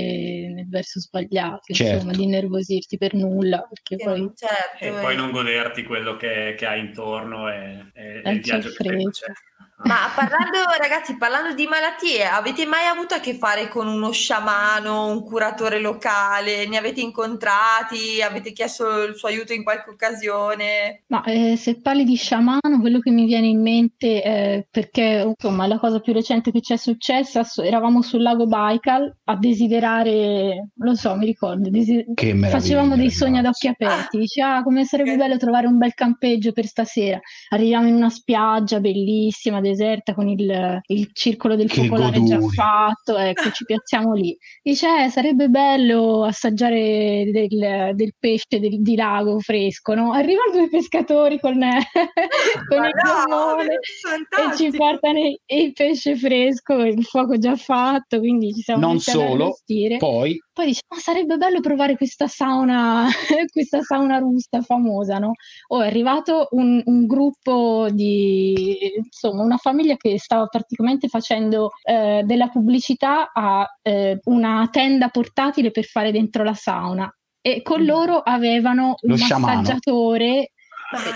nel verso sbagliato, certo. insomma, di nervosirti per nulla. Perché poi... Certo, e poi non goderti quello che, che hai intorno e, e il viaggio che c'è. Ma parlando, ragazzi, parlando di malattie, avete mai avuto a che fare con uno sciamano, un curatore locale? Ne avete incontrati? Avete chiesto il suo aiuto in qualche occasione? Ma eh, se parli di sciamano, quello che mi viene in mente, eh, perché insomma la cosa più recente che ci è successa, eravamo sul lago Baikal a desiderare, lo so, mi ricordo, desi- facevamo dei sogni ad occhi aperti, dici ah come sarebbe bello trovare un bel campeggio per stasera, arriviamo in una spiaggia bellissima, deserta con il, il circolo del che focolare già fatto, ecco, ci piazziamo lì. Dice, eh, sarebbe bello assaggiare del, del pesce del, di lago fresco, no? Arrivano due pescatori con, [LAUGHS] con il gommone e ci portano il, il pesce fresco, il fuoco già fatto, quindi ci siamo Non solo, poi poi dice, ma sarebbe bello provare questa sauna, [LAUGHS] questa sauna russa famosa, no? Oh, è arrivato un, un, gruppo di, insomma, una famiglia che stava praticamente facendo eh, della pubblicità a eh, una tenda portatile per fare dentro la sauna e con mm. loro avevano un Lo massaggiatore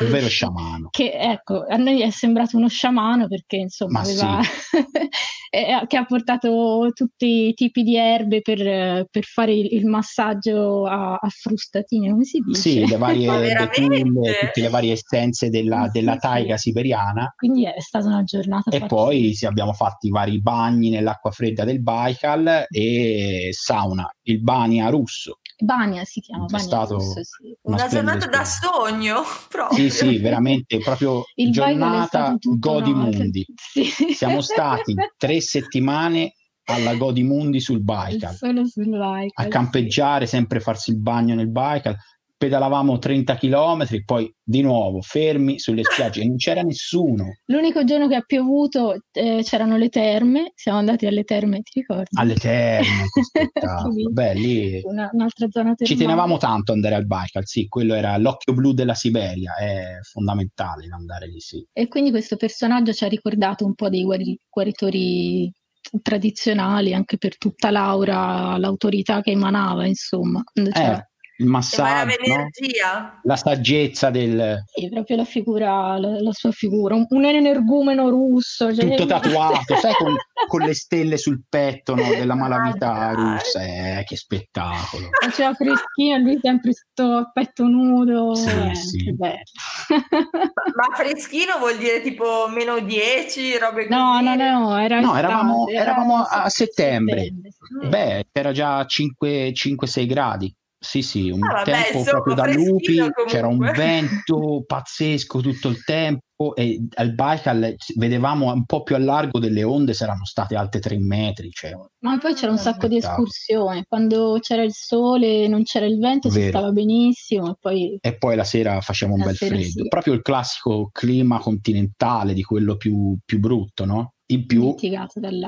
il vero sciamano. Che ecco, a noi è sembrato uno sciamano perché insomma aveva, sì. [LAUGHS] Che ha portato tutti i tipi di erbe per, per fare il, il massaggio a, a, frustatine, come si dice? Sì, le varie [LAUGHS] betulle, tutte le varie essenze della, della taiga siberiana. Quindi è stata una giornata. E poi sì, abbiamo fatto i vari bagni nell'acqua fredda del Baikal e sauna, il bania russo Bania si chiama. Bania stato sì. Una, una giornata da sogno, [LAUGHS] proprio. Sì, sì, veramente, proprio [LAUGHS] Il giornata godimundi. [LAUGHS] Sì. Siamo stati tre settimane alla Godimundi sul Baikal. Solo sul Baikal. A campeggiare, sempre farsi il bagno nel Baikal pedalavamo 30 km, poi di nuovo fermi sulle spiagge non c'era nessuno. L'unico giorno che ha piovuto eh, c'erano le terme, siamo andati alle terme, ti ricordi? Alle terme, [LAUGHS] Beh, lì Una, un'altra zona termale. Ci tenevamo tanto ad andare al Baikal, sì, quello era l'occhio blu della Siberia, è fondamentale andare lì, sì. E quindi questo personaggio ci ha ricordato un po' dei guari- guaritori tradizionali anche per tutta l'aura, l'autorità che emanava, insomma. Eh, il massaggio, no? la saggezza del... Sì, proprio la figura, la, la sua figura, un, un energumeno russo. Cioè... Tutto tatuato, sai, con, [LAUGHS] con, le stelle sul petto no, della malavita ah, russa, eh, che spettacolo. Faceva freschino, lui sempre sto a petto nudo, sì, eh, sì. Ma freschino vuol dire tipo meno 10, robe così? No, no, no, era no eravamo, eravamo a settembre. settembre. Beh, era già 5-6 gradi. Sì, sì, un ah, vabbè, tempo proprio da lupi, comunque. c'era un vento [LAUGHS] pazzesco tutto il tempo e al Baikal vedevamo un po' più a largo delle onde saranno state alte tre metri. Cioè, Ma poi c'era un sacco di escursioni, quando c'era il sole, non c'era il vento, Vero. si stava benissimo. E poi, e poi la sera faceva un bel freddo, sì. proprio il classico clima continentale di quello più, più brutto, no? in più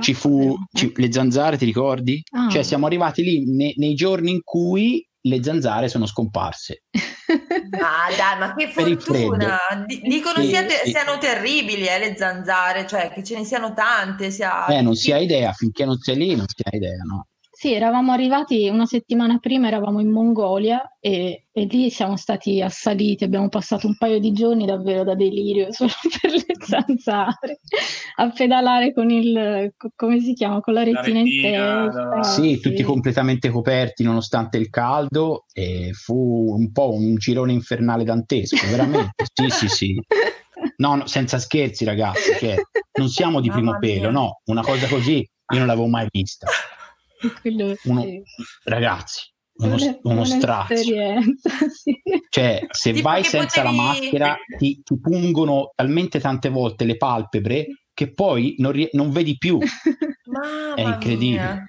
ci fu ci, le zanzare, ti ricordi? Ah. Cioè siamo arrivati lì ne, nei giorni in cui le zanzare sono scomparse. Ma dai, ma che [LAUGHS] fortuna! dicono sì, sia te- sì. siano terribili eh, le zanzare, cioè che ce ne siano tante. Sia... Eh, non si ha idea, finché non sei lì non si ha idea, no? Sì, eravamo arrivati una settimana prima, eravamo in Mongolia e, e, lì siamo stati assaliti, abbiamo passato un paio di giorni davvero da delirio [LAUGHS] solo per le zanzare, a pedalare con il, come si chiama, con la retina, la retina in testa. Sì, sì, tutti completamente coperti nonostante il caldo e fu un po' un girone infernale dantesco, veramente, sì sì sì. No, no, senza scherzi ragazzi, cioè, non siamo di primo pelo, no, una cosa così io non l'avevo mai vista. [LAUGHS] Quello, uno, sì. Ragazzi, uno, uno strazio. [LAUGHS] Sì. Cioè, se tipo vai senza potevi... la maschera, ti, ti, pungono talmente tante volte le palpebre che poi non, rie- non vedi più. [LAUGHS] Mamma È incredibile. Mia.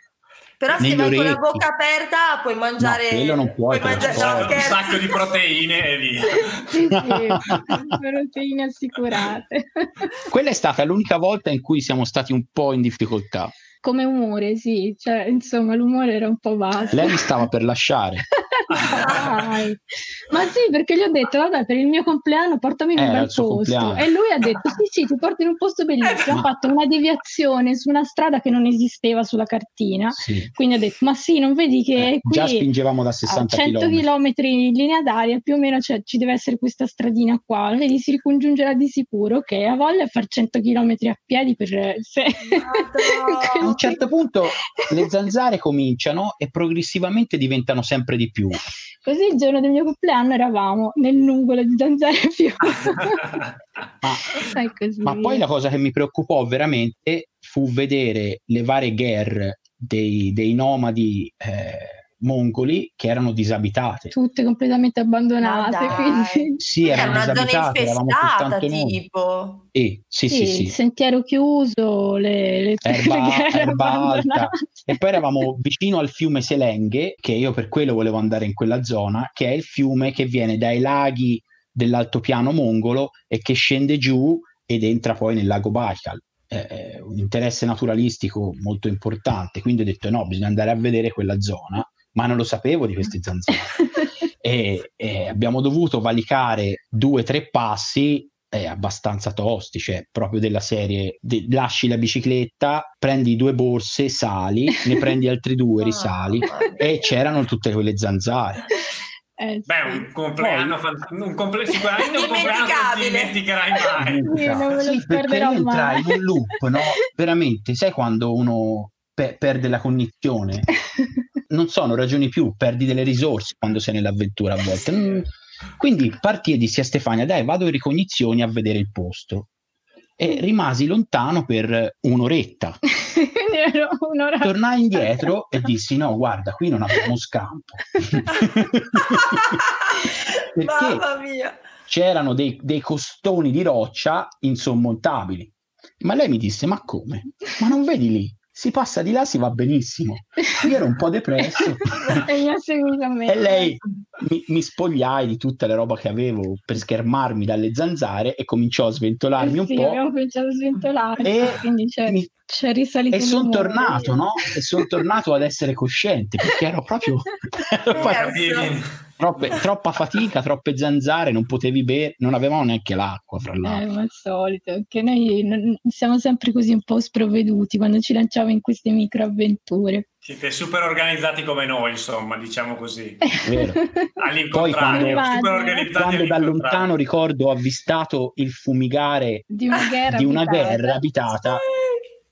Però se vai con la bocca aperta puoi mangiare, no, quello non puoi, puoi mangiare no, un sacco di proteine e via. sì, sì, proteine assicurate. Quella è stata l'unica volta in cui siamo stati un po' in difficoltà come umore, sì, cioè, insomma, l'umore era un po' basso. Lei mi stava per lasciare. Ma sì, perché gli ho detto, vabbè, per il mio compleanno portami in un bel posto. Compleanno. E lui ha detto, sì, sì, ti porto in un posto bellissimo. Ha fatto una deviazione su una strada che non esisteva sulla cartina. Sì. Quindi ha detto, ma sì, non vedi che eh, qui già spingevamo da 60 a 100 km in linea d'aria, più o meno cioè, ci deve essere questa stradina qua. Vedi, si ricongiungerà di sicuro. Ok, ha voglia di fare 100 km a piedi per... Se... a [LAUGHS] un certo punto le [LAUGHS] zanzare cominciano e progressivamente diventano sempre di più. Così il giorno del mio compleanno eravamo nel nuvolo di zanzare più. ma, [LAUGHS] ma, poi la cosa che mi preoccupò veramente fu vedere le varie guerre dei, dei nomadi eh, mongoli che erano disabitate. Tutte completamente abbandonate. Quindi... Sì, erano Era una zona infestata, tipo. Eh, sì, sì, sì, sì. Il sentiero chiuso, le, le, erba, erba alta. E poi eravamo vicino al fiume Selenghe, che io per quello volevo andare in quella zona, che è il fiume che viene dai laghi dell'altopiano mongolo e che scende giù ed entra poi nel lago Baikal un interesse naturalistico molto importante, quindi ho detto no, bisogna andare a vedere quella zona ma non lo sapevo di questi zanzari. [LAUGHS] e, e, abbiamo dovuto valicare due o tre passi eh, abbastanza tosti, cioè proprio della serie de- lasci la bicicletta, prendi due borse, sali, ne prendi altri due, [LAUGHS] risali e c'erano tutte quelle zanzare. Eh, Beh, un compleanno, Poi, un comple- sicuramente un compleanno non ti dimenticherai mai. Sì, non me lo sì, perché entra in un loop, no? Veramente, sai quando uno pe- perde la cognizione? [LAUGHS] non sono ragioni più, perdi delle risorse quando sei nell'avventura a volte. Mm. Quindi partii e dissi a Stefania, dai, vado in ricognizioni a vedere il posto. E rimasi lontano per un'oretta. [LAUGHS] [LAUGHS] Tornai indietro e dissi: No, guarda, qui non abbiamo scampo. Mamma mia! C'erano dei, dei costoni di roccia insormontabili. Ma lei mi disse: Ma come? Ma non vedi lì? Si passa di là, si va benissimo. Io ero un po' depresso. e mi ha seguito a me. E lei mi, mi, spogliai di tutta la roba che avevo per schermarmi dalle zanzare e cominciò a sventolarmi eh un sì, po'. abbiamo cominciato a sventolare. E, quindi c'è, mi, c'è risalito. E sono tornato, no? E sono tornato ad essere cosciente perché ero proprio. [LAUGHS] [LAUGHS] Troppe, troppa fatica, troppe zanzare, non potevi bere, non avevamo neanche l'acqua, fra l'altro. Eh, ma al solito, che noi non, siamo sempre così un po' sprovveduti quando ci lanciamo in queste microavventure. Siete super organizzati come noi, insomma, diciamo così. [LAUGHS] Vero. Poi quando, super organizzati quando da lontano ricordo ho avvistato il fumigare di una guerra di una abitata. Guerra abitata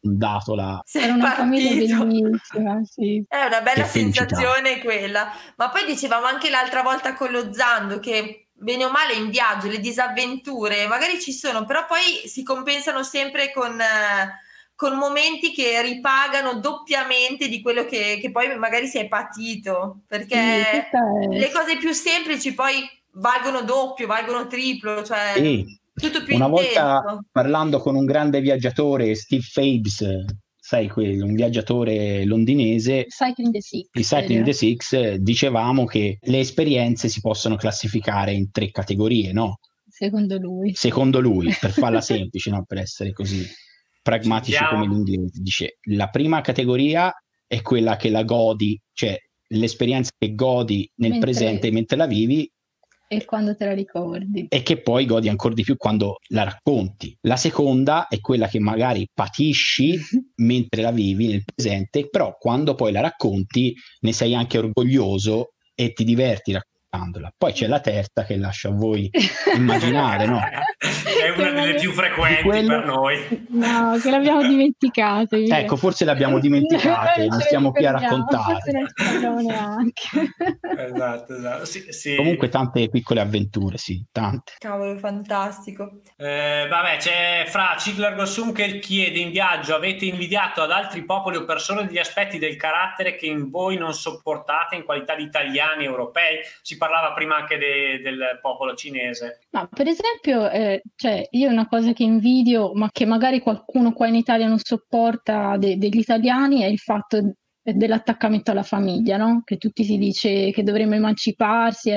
dato la... Era una famiglia bellissima, sì. È una bella sensazione quella. Ma poi dicevamo anche l'altra volta con lo Zando che bene o male in viaggio le disavventure magari ci sono, però poi si compensano sempre con... Eh, con momenti che ripagano doppiamente di quello che, che poi magari si è patito, perché sì, è... le cose più semplici poi valgono doppio, valgono triplo, cioè sì. Tutto più Una volta parlando con un grande viaggiatore, Steve Fabes, sai, quello, un viaggiatore londinese Cycling the Six, di Cycling the Six, dicevamo che le esperienze si possono classificare in tre categorie, no? Secondo lui. Secondo lui, [LAUGHS] per farla semplice, no? per essere così pragmatici come l'inglese. Dice la prima categoria è quella che la godi, cioè l'esperienza che godi nel mentre, presente mentre la vivi e quando te la ricordi. E che poi godi ancora di più quando la racconti. La seconda è quella che magari patisci [LAUGHS] mentre la vivi nel presente, però quando poi la racconti ne sei anche orgoglioso e ti diverti raccontandola. Poi c'è la terza che lascio a voi [LAUGHS] immaginare, no? È una delle più frequenti quello... per noi. No, che l'abbiamo dimenticato. [LAUGHS] Io. Ecco, forse l'abbiamo [LAUGHS] dimenticate, non stiamo qui a raccontare. Forse non sappiamo neanche. esatto, esatto. Sì, sì. Comunque tante piccole avventure, sì, tante. Cavolo, fantastico. Eh, vabbè, c'è Fra Ciclar Gossum che chiede in viaggio, avete invidiato ad altri popoli o persone degli aspetti del carattere che in voi non sopportate in qualità di italiani europei? Si parlava prima anche de- del popolo cinese. Ma per esempio, eh, cioè, io una cosa che invidio, ma che magari qualcuno qua in Italia non sopporta de- degli italiani, è il fatto dell'attaccamento alla famiglia, no? Che tutti si dice che dovremmo emanciparsi,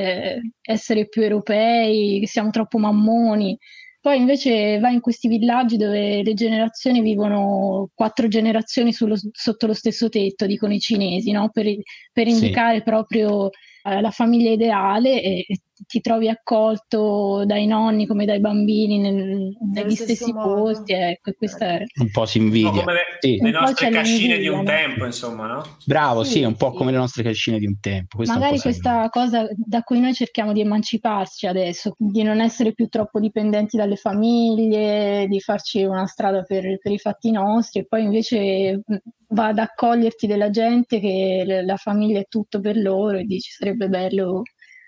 essere più europei, che siamo troppo mammoni. Poi invece vai in questi villaggi dove le generazioni vivono quattro generazioni sullo, sotto lo stesso tetto, dicono i cinesi, no? per, per indicare sì. proprio eh, la famiglia ideale e, e, ti trovi accolto dai nonni come dai bambini nel, negli stessi modo. posti. Ecco, questa è... Un po' si invidia. come le, sì. le nostre cascine di un no? tempo, insomma, no? Bravo, sì, sì un po' sì. come le nostre cascine di un tempo. Questa Magari un questa cosa da cui noi cerchiamo di emanciparci adesso, di non essere più troppo dipendenti dalle famiglie, di farci una strada per, per i fatti nostri e poi invece va ad accoglierti della gente che la famiglia è tutto per loro e dici sarebbe bello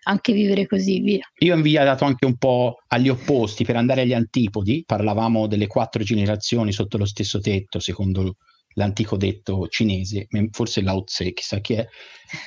anche vivere così via. Io ho invidiato anche un po' agli opposti per andare agli antipodi, parlavamo delle quattro generazioni sotto lo stesso tetto, secondo l'antico detto cinese, forse Lao Tse, chissà chi è,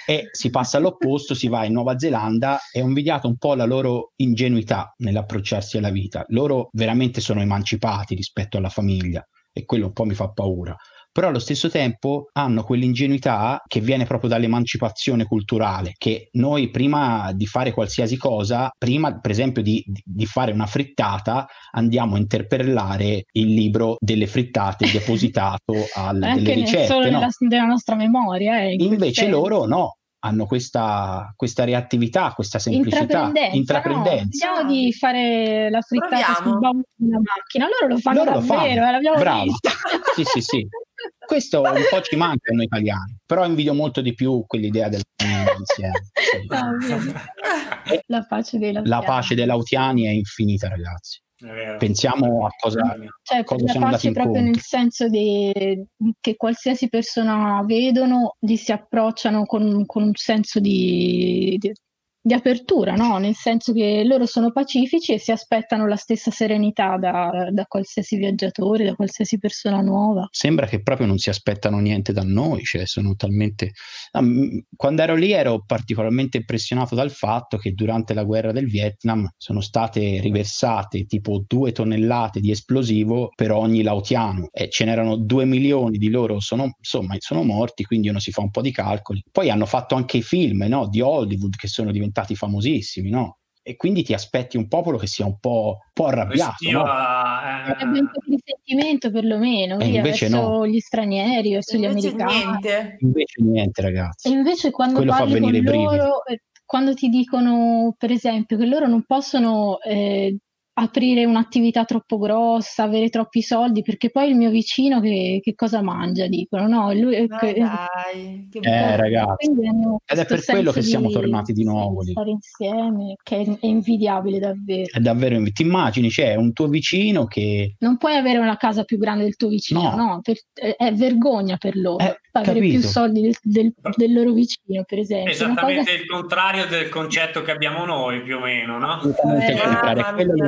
e si passa all'opposto, si va in Nuova Zelanda e ho invidiato un po' la loro ingenuità nell'approcciarsi alla vita. Loro veramente sono emancipati rispetto alla famiglia e quello un po' mi fa paura però allo stesso tempo hanno quell'ingenuità che viene proprio dall'emancipazione culturale, che noi prima di fare qualsiasi cosa, prima per esempio di, di fare una frittata, andiamo a interpellare il libro delle frittate depositato [LAUGHS] alle Anche delle ricette. Solo no? nella, della nostra memoria. Eh, in Invece loro no, hanno questa, questa, reattività, questa semplicità, intraprendenza. No, vediamo di fare la frittata Proviamo. sul baule una macchina. Loro lo fanno Loro lo davvero, fanno. eh, l'abbiamo Bravo. visto. sì, sì, sì. [LAUGHS] Questo [LAUGHS] un po' ci manca a noi italiani, però invidio molto di più quell'idea del insieme. [LAUGHS] [LAUGHS] La pace dei La lautiani. pace dei lautiani è infinita, ragazzi. È vero. Pensiamo a cosa, Cioè, cosa la siamo andati pace proprio incontro. nel senso di, che qualsiasi persona vedono gli si approcciano con, con un senso di, di, di apertura, no? nel senso che loro sono pacifici e si aspettano la stessa serenità da, da, qualsiasi viaggiatore, da qualsiasi persona nuova. Sembra che proprio non si aspettano niente da noi, cioè sono talmente... Quando ero lì ero particolarmente impressionato dal fatto che durante la guerra del Vietnam sono state riversate tipo due tonnellate di esplosivo per ogni laotiano e ce n'erano due milioni di loro, sono, insomma, sono morti, quindi uno si fa un po' di calcoli. Poi hanno fatto anche i film no? di Hollywood che sono diventati famosissimi, no? E quindi ti aspetti un popolo che sia un po', un po arrabbiato. No? Eh... un po' di sentimento perlomeno e invece verso no. gli stranieri, verso invece gli americani. Niente. Invece niente, ragazzi. E invece quando Quello parli con loro, eh, quando ti dicono, per esempio, che loro non possono eh, aprire un'attività troppo grossa, avere troppi soldi, perché poi il mio vicino che, che cosa mangia, dicono, no? Lui, no che, dai, che eh, ragazzi, ed è per quello che siamo tornati di nuovo lì. Stare insieme, che è, è, invidiabile davvero. È davvero invidiabile. Ti immagini, c'è un tuo vicino che... Non puoi avere una casa più grande del tuo vicino, no? no? Per, è vergogna per loro. Eh, avere più soldi del, del, del, loro vicino, per esempio. Esattamente cosa... il contrario del concetto che abbiamo noi, più o meno, no? Esattamente il contrario, è quello che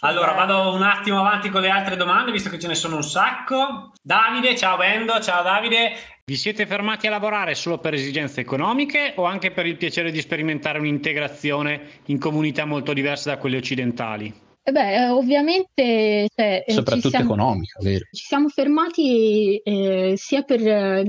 allora, vado un attimo avanti con le altre domande, visto che ce ne sono un sacco. Davide, ciao Bendo, ciao Davide. Vi siete fermati a lavorare solo per esigenze economiche o anche per il piacere di sperimentare un'integrazione in comunità molto diverse da quelle occidentali? Eh beh, eh, ovviamente... Cioè, eh, Soprattutto siamo, economica, vero? Ci siamo fermati eh, sia per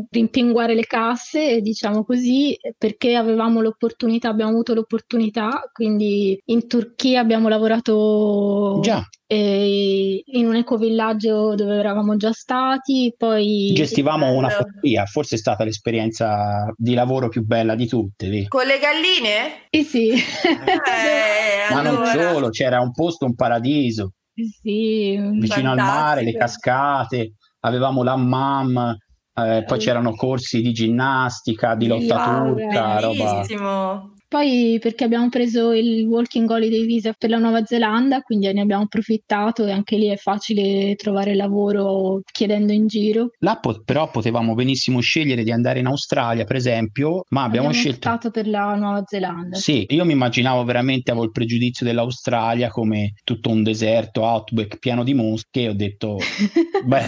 rimpinguare le casse, diciamo così, perché avevamo l'opportunità, abbiamo avuto l'opportunità, quindi in Turchia abbiamo lavorato Già in un ecovillaggio dove eravamo già stati, poi gestivamo una fattoria, forse è stata l'esperienza di lavoro più bella di tutte. Vero? Con le galline? Sì, sì. Eh, Ma allora... non solo, c'era un posto, un paradiso. Sì, vicino fantastico. al mare, le cascate, avevamo l'hammam, eh, poi c'erano corsi di ginnastica, di lotta wow, turca, roba poi perché abbiamo preso il Walking Holiday Visa per la Nuova Zelanda, quindi ne abbiamo approfittato e anche lì è facile trovare lavoro chiedendo in giro. Là po- però potevamo benissimo scegliere di andare in Australia, per esempio, ma abbiamo, abbiamo scelto... optato per la Nuova Zelanda. Sì, io mi immaginavo veramente, avevo il pregiudizio dell'Australia come tutto un deserto, outback, pieno di mosche e ho detto, [LAUGHS] beh,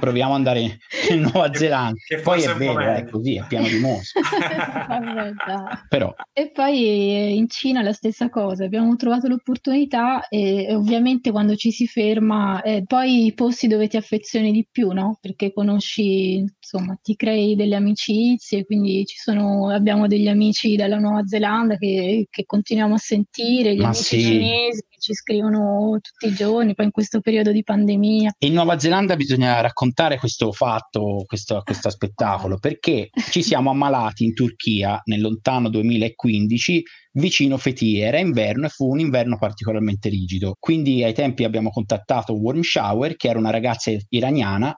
proviamo ad andare in Nuova Zelanda. Poi è vero, è così, è pieno di mosche. [LAUGHS] però e poi eh, in Cina la stessa cosa, abbiamo trovato l'opportunità e, ovviamente quando ci si ferma, eh, poi i posti dove ti affezioni di più, no? Perché conosci, insomma, ti crei delle amicizie, quindi ci sono, abbiamo degli amici dalla Nuova Zelanda che, che continuiamo a sentire, gli Ma amici sì. cinesi ci scrivono tutti i giorni, poi in questo periodo di pandemia. In Nuova Zelanda bisogna raccontare questo fatto, questo, questo spettacolo, perché ci siamo ammalati in Turchia nel lontano 2015 2015 vicino Fethiye. Era inverno e fu un inverno particolarmente rigido. Quindi ai tempi abbiamo contattato Warm Shower, che era una ragazza iraniana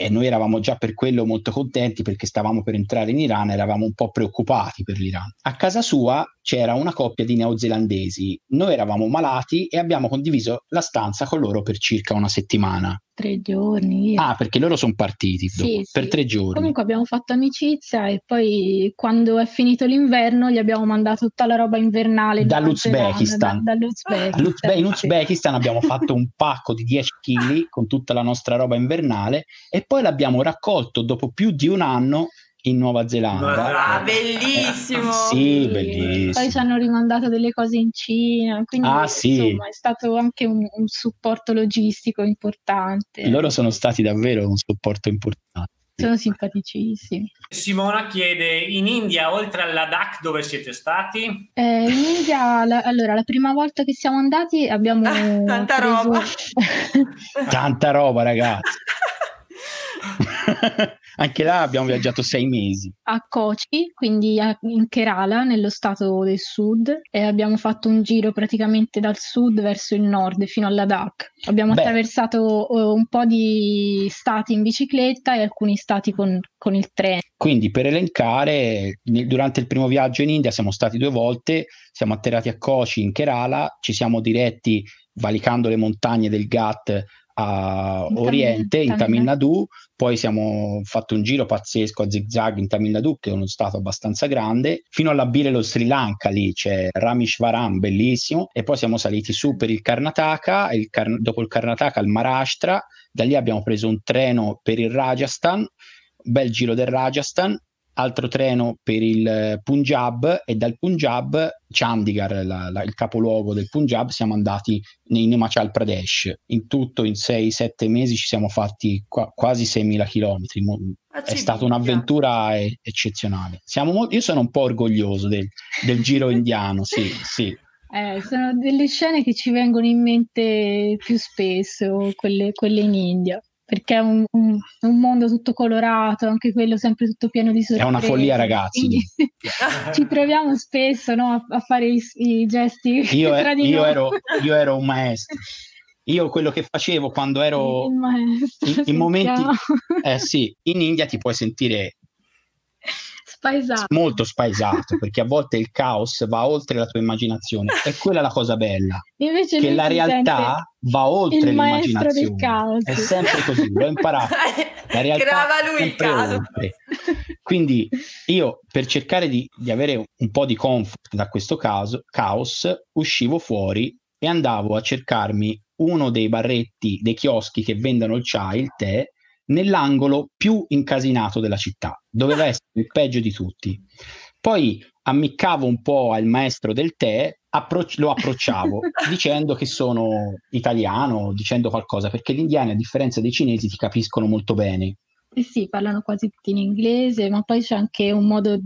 e noi eravamo già per quello molto contenti perché stavamo per entrare in Iran, eravamo un po' preoccupati per l'Iran. A casa sua c'era una coppia di neozelandesi, noi eravamo malati e abbiamo condiviso la stanza con loro per circa una settimana tre giorni. Ah, perché loro sono partiti dopo, sì, per sì. tre giorni. Comunque abbiamo fatto amicizia e poi quando è finito l'inverno gli abbiamo mandato tutta la roba invernale dall'Uzbekistan. Da, dall'Uzbekistan. in Uzbekistan abbiamo fatto un pacco di 10 kg con tutta la nostra roba invernale e poi l'abbiamo raccolto dopo più di un anno in Nuova Zelanda. Ah, bellissimo! Eh, sì, bellissimo. Poi ci hanno rimandato delle cose in Cina, quindi ah, sì. insomma è stato anche un, un, supporto logistico importante. Loro sono stati davvero un supporto importante. Sono simpaticissimi. Simona chiede, in India, oltre alla DAC, dove siete stati? Eh, in India, la, allora, la prima volta che siamo andati abbiamo... Ah, [LAUGHS] tanta preso... roba! [LAUGHS] tanta roba, ragazzi! [LAUGHS] [LAUGHS] Anche là abbiamo viaggiato sei mesi. A Kochi, quindi a, in Kerala, nello stato del sud, e abbiamo fatto un giro praticamente dal sud verso il nord, fino alla Ladakh. Abbiamo Beh. attraversato uh, un po' di stati in bicicletta e alcuni stati con, con il treno. Quindi per elencare, durante il primo viaggio in India siamo stati due volte, siamo atterrati a Kochi in Kerala, ci siamo diretti valicando le montagne del Ghat a in Oriente, Tamil, in Tamil Nadu, poi siamo fatto un giro pazzesco a zigzag in Tamil Nadu, che è uno stato abbastanza grande, fino all'abbire lo Sri Lanka, lì c'è Rameshwaram, bellissimo, e poi siamo saliti su per il Karnataka, il Kar- dopo il Karnataka il Maharashtra, da lì abbiamo preso un treno per il Rajasthan, bel giro del Rajasthan, altro treno per il Punjab e dal Punjab, Chandigarh, la, la, il capoluogo del Punjab, siamo andati in Himachal Pradesh. In tutto, in 6-7 mesi ci siamo fatti qua, quasi 6.000 chilometri. È stata un'avventura e- eccezionale. Mo- io sono un po' orgoglioso del, del giro [LAUGHS] indiano, sì, sì. Eh, sono delle scene che ci vengono in mente più spesso, quelle, quelle in India perché è un, un, un, mondo tutto colorato, anche quello sempre tutto pieno di sorprese. È una follia, ragazzi. [LAUGHS] ci troviamo spesso no, a, a, fare i, i gesti io, [LAUGHS] è, io, ero, io, ero, un maestro. Io quello che facevo quando ero in, in momenti, eh sì, in India ti puoi sentire spaesato. molto spaesato perché a volte il caos va oltre la tua immaginazione. E quella è la cosa bella Invece che la realtà va oltre l'immaginazione. è sempre così l'ho imparato [LAUGHS] la realtà Grava lui il caso oltre. quindi io per cercare di, di avere un po' di comfort da questo caso, caos uscivo fuori e andavo a cercarmi uno dei barretti, dei chioschi che vendono il chai, il tè, nell'angolo più incasinato della città. Doveva essere il peggio di tutti. Poi ammiccavo un po' al maestro del tè, appro- lo approcciavo [LAUGHS] dicendo che sono italiano, dicendo qualcosa, perché gli indiani, a differenza dei cinesi, ti capiscono molto bene. Eh sì, parlano quasi tutti in inglese, ma poi c'è anche un modo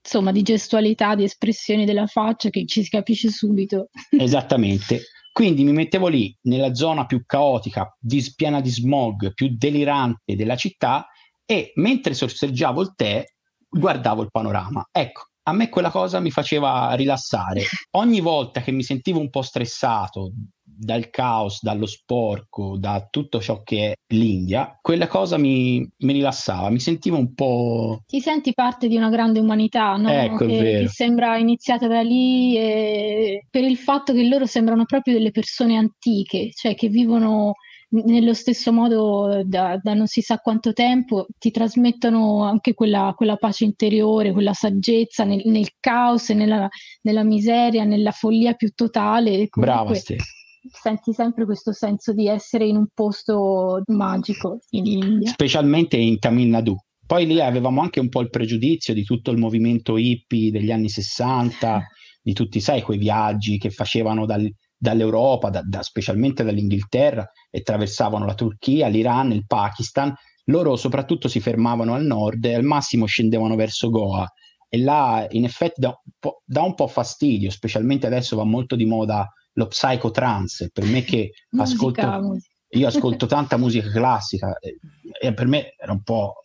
insomma di gestualità, di espressioni della faccia che ci si capisce subito. [LAUGHS] Esattamente. Quindi mi mettevo lì nella zona più caotica, di, piena di smog, più delirante della città e mentre sorseggiavo il tè guardavo il panorama. Ecco, a me quella cosa mi faceva rilassare. [LAUGHS] Ogni volta che mi sentivo un po' stressato dal caos, dallo sporco, da tutto ciò che è l'India, quella cosa mi, mi rilassava, mi sentivo un po'... Ti senti parte di una grande umanità, no? Ecco, che, che sembra iniziata da lì e... per il fatto che loro sembrano proprio delle persone antiche, cioè che vivono nello stesso modo da, da, non si sa quanto tempo, ti trasmettono anche quella, quella pace interiore, quella saggezza nel, nel caos, nella, nella, miseria, nella follia più totale. Comunque, Brava, Ste senti sempre questo senso di essere in un posto magico in India. Specialmente in Tamil Nadu. Poi lì avevamo anche un po' il pregiudizio di tutto il movimento hippie degli anni 60, di tutti, sai, quei viaggi che facevano dal, dall'Europa, da, da, specialmente dall'Inghilterra, e attraversavano la Turchia, l'Iran, il Pakistan. Loro soprattutto si fermavano al nord e al massimo scendevano verso Goa. E là, in effetti, dà un, dà un po' fastidio, specialmente adesso va molto di moda lo psychotrance, per me che [LAUGHS] ascolto, musica. io ascolto tanta musica classica e, e, per me era un po',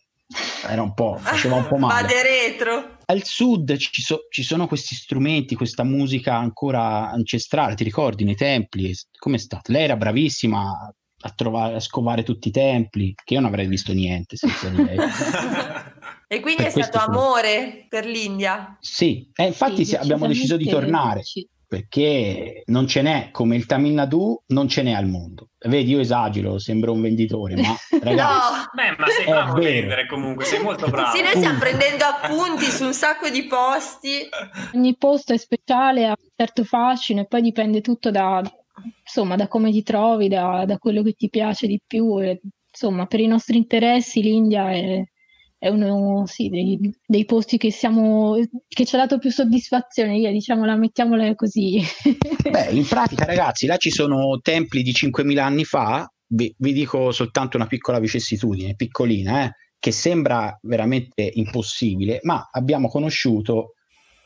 era un po', faceva un po' male. [LAUGHS] Vade retro. Al sud ci, so, ci, sono questi strumenti, questa musica ancora ancestrale, ti ricordi nei templi? Com'è stato? Lei era bravissima a, trovare, a scovare tutti i templi, che io non avrei visto niente senza di lei. [LAUGHS] e quindi per è stato amore per l'India? Sì, e infatti sì, abbiamo deciso di tornare. Sì perché non ce n'è come il Tamil Nadu, non ce n'è al mondo. Vedi, io esagero, sembro un venditore, ma [LAUGHS] ragazzi, no, Beh, ma sei bravo a vendere comunque, sei molto bravo. Sì, noi stiamo prendendo appunti su un sacco di posti. Ogni posto è speciale, ha un certo fascino e poi dipende tutto da, insomma, da come ti trovi, da, da quello che ti piace di più. E, insomma, per i nostri interessi l'India è è uno sì, dei, dei, posti che, siamo, che ci ha dato più soddisfazione, via, diciamola, mettiamola così. [LAUGHS] Beh, in pratica, ragazzi, là ci sono templi di 5.000 anni fa, vi, vi dico soltanto una piccola vicissitudine, piccolina, eh, che sembra veramente impossibile, ma abbiamo conosciuto,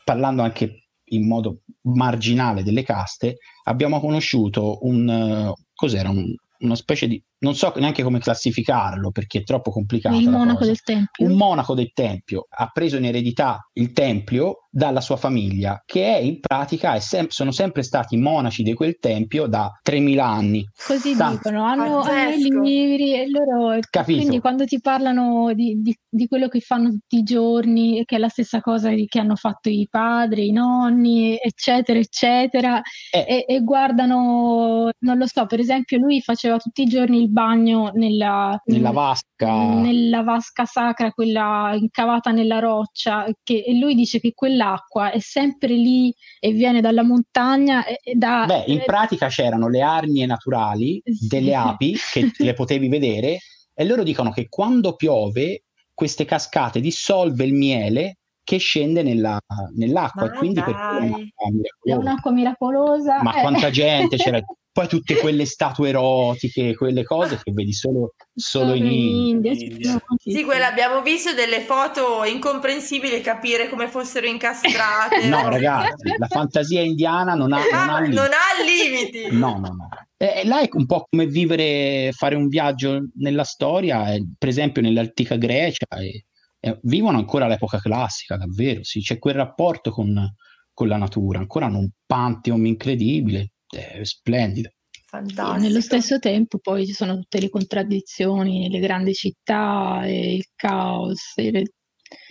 parlando anche in modo marginale delle caste, abbiamo conosciuto un, uh, cos'era, un, una specie di non so neanche come classificarlo perché è troppo complicato. Il monaco del tempio. Un monaco del tempio ha preso in eredità il tempio dalla sua famiglia, che è in pratica è sem- sono sempre stati monaci di quel tempio da 3000 anni. Così Tanto. dicono, hanno, hanno i libri e loro, Capito? quindi quando ti parlano di, di- di quello che fanno tutti i giorni, che è la stessa cosa di- che hanno fatto i padri, i nonni, eccetera, eccetera, Eh. e, e guardano, non lo so, per esempio lui faceva tutti i giorni il bagno nella, Nella vasca, nella vasca sacra, quella incavata nella roccia, che, e lui dice che quell'acqua è sempre lì e viene dalla montagna e, e da... beh, in eh, pratica c'erano le arnie naturali Sì. delle api che [LAUGHS] le potevi vedere e loro dicono che quando piove queste cascate dissolve il miele che scende nella- nell'acqua Ma e quindi per dai. un'acqua È miracolosa. un'acqua miracolosa. Ma eh. quanta gente c'era, [LAUGHS] poi tutte quelle statue erotiche, quelle cose che vedi solo, solo in India. Sì, quella abbiamo visto delle foto incomprensibili capire come fossero incastrate. No, ragazzi, la fantasia indiana non ha, non ha Ah, limiti. non ha limiti. No, no, no. Eh, là è un po' come vivere, fare un viaggio nella storia, eh, per esempio nell'antica Grecia, e, e vivono ancora l'epoca classica, davvero, sì, c'è quel rapporto con, con la natura, ancora hanno un pantheon incredibile, è splendido. Fantastico. E nello stesso tempo poi ci sono tutte le contraddizioni nelle grandi città, e il caos. e le-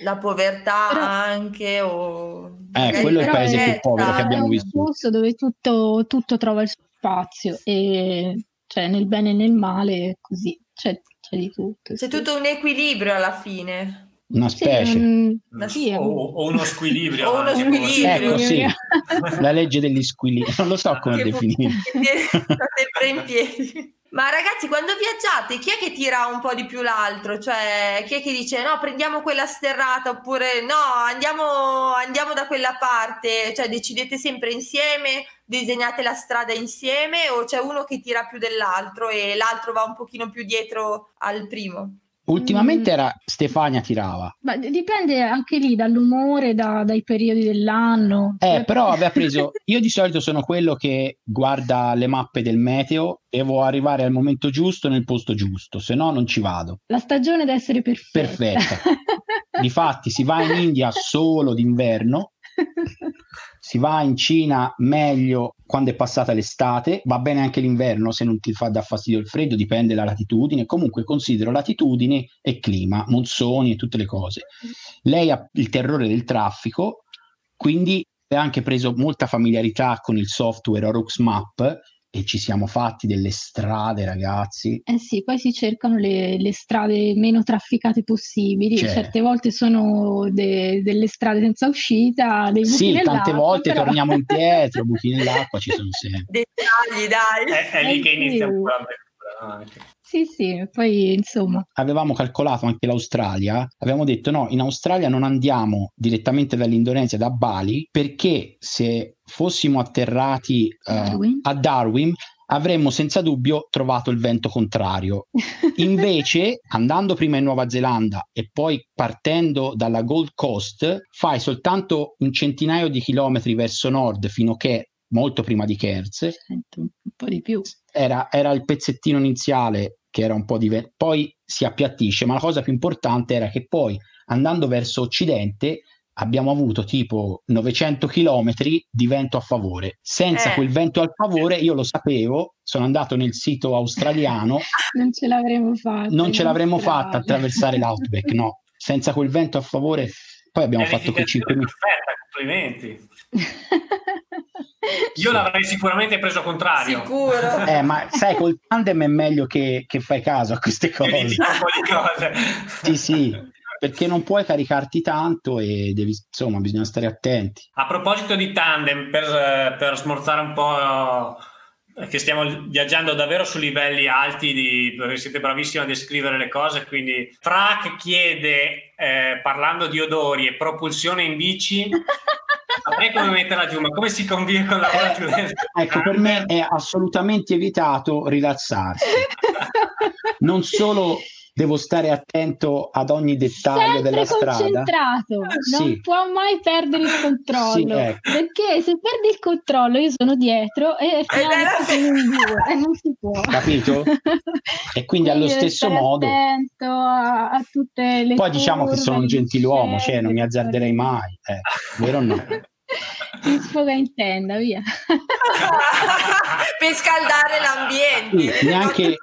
La povertà Però- anche o Eh, magari quello è il paese più povero che abbiamo è un visto. flusso dove tutto, tutto trova il suo spazio e cioè nel bene e nel male è così, c'è, c'è di tutto. C'è sì. tutto un equilibrio alla fine. Una specie. sì, è o, un- o uno squilibrio. O uno squilibrio. Ecco, sì, la legge degli squilibri, non lo so come [LAUGHS] Che definire. sta sempre in piedi. Ma ragazzi, quando viaggiate, chi è che tira un po' di più l'altro? Cioè, chi è che dice no, prendiamo quella sterrata oppure no, andiamo, andiamo da quella parte? Cioè, decidete sempre insieme, disegnate la strada insieme o c'è uno che tira più dell'altro e l'altro va un pochino più dietro al primo? Ultimamente Mm. era Stefania tirava. Ma dipende anche lì dall'umore, da- dai periodi dell'anno. Eh, però aveva preso. [LAUGHS] Io di solito sono quello che guarda le mappe del meteo, devo arrivare al momento giusto nel posto giusto, se no non ci vado. La stagione deve essere perfetta. Perfetta. [LAUGHS] Difatti, si va in India solo d'inverno, si va in Cina meglio quando è passata l'estate, va bene anche l'inverno se non ti fa da fastidio il freddo, dipende dalla latitudine. Comunque considero latitudini e clima, monsoni e tutte le cose. Lei ha il terrore del traffico, quindi ha anche preso molta familiarità con il software Orux Map e ci siamo fatti delle strade, ragazzi. Eh sì, poi si cercano le, le strade meno trafficate possibili. Cioè. Certe volte sono de- delle strade senza uscita, dei buchi Sì, tante volte però- torniamo [LAUGHS] indietro, buchi nell'acqua ci sono sempre. Dettagli, dai. È, è lì Eh che inizia un po' l'avventura. Sì, sì, poi insomma, Avevamo calcolato anche l'Australia, avevamo detto no, in Australia non andiamo direttamente dall'Indonesia, da Bali, perché se fossimo atterrati eh, Darwin. a Darwin avremmo senza dubbio trovato il vento contrario. [LAUGHS] Invece, andando prima in Nuova Zelanda e poi partendo dalla Gold Coast, fai soltanto un centinaio di chilometri verso nord fino a che molto prima di Kerz. Un po' di più. Era, era il pezzettino iniziale che era un po' di poi si appiattisce, ma la cosa più importante era che poi andando verso occidente abbiamo avuto tipo 900 chilometri di vento a favore. Senza Eh. quel vento a favore, io lo sapevo, sono andato nel sito australiano, [LAUGHS] Non ce l'avremmo fatta. non ce l'avremmo fatta attraversare l'outback, no. Senza quel vento a favore, poi abbiamo fatto quei 5 Pianificazione minuti. perfetta, complimenti. [LAUGHS] Io l'avrei sicuramente preso contrario. Sicuro. Eh, ma sai, col tandem è meglio che, che fai caso a queste cose. Pianifico un po' di cose. Sì, sì, perché non puoi caricarti tanto e devi, insomma, bisogna stare attenti. A proposito di tandem, per, per smorzare un po', che stiamo viaggiando davvero su livelli alti, di, perché siete bravissimi a descrivere le cose, quindi Fra che chiede, eh, parlando di odori e propulsione in bici, [LAUGHS] saprei come metterla giù, ma come si conviene con la volatilità? Ecco, per me è assolutamente evitato rilassarsi. Non solo devo stare attento ad ogni dettaglio Sempre della strada. concentrato, non Sì. può mai perdere il controllo. Sì, ecco. Perché se perdi il controllo, io sono dietro e finalmente due e [LAUGHS] non si può. Capito? [LAUGHS] E quindi allo stesso modo. attento a, a tutte le Poi diciamo che sono un gentiluomo, cioè non mi azzarderei mai, eh, vero o no? [LAUGHS] Si sfoga in tenda, via. [LAUGHS] per scaldare l'ambiente. Sì, neanche-.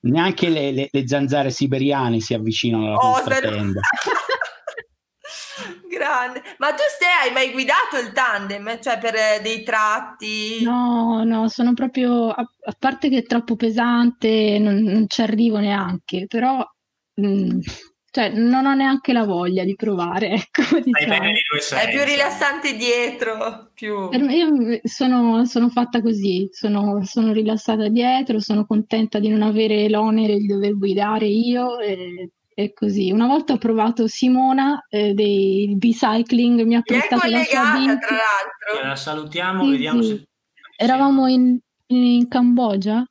Neanche le, le- le zanzare siberiane si avvicinano alla Oh, nostra tenda. [LAUGHS] Grande. Ma tu Ste hai mai guidato il tandem? Cioè per eh, dei tratti? No, no, sono proprio, a, a parte che è troppo pesante, non, non ci arrivo neanche, però mm, cioè, non ho neanche la voglia di provare, [LAUGHS] ecco, diciamo. bene sei. È più rilassante dietro, più... Io sono, sono fatta così, sono, sono rilassata dietro, sono contenta di non avere l'onere di dover guidare io e, e così. Una volta ho provato Simona eh, dei bicycling, mi ha prestato la sua bici. tra l'altro. La salutiamo, Sì, vediamo sì. se... Eravamo in, in Cambogia,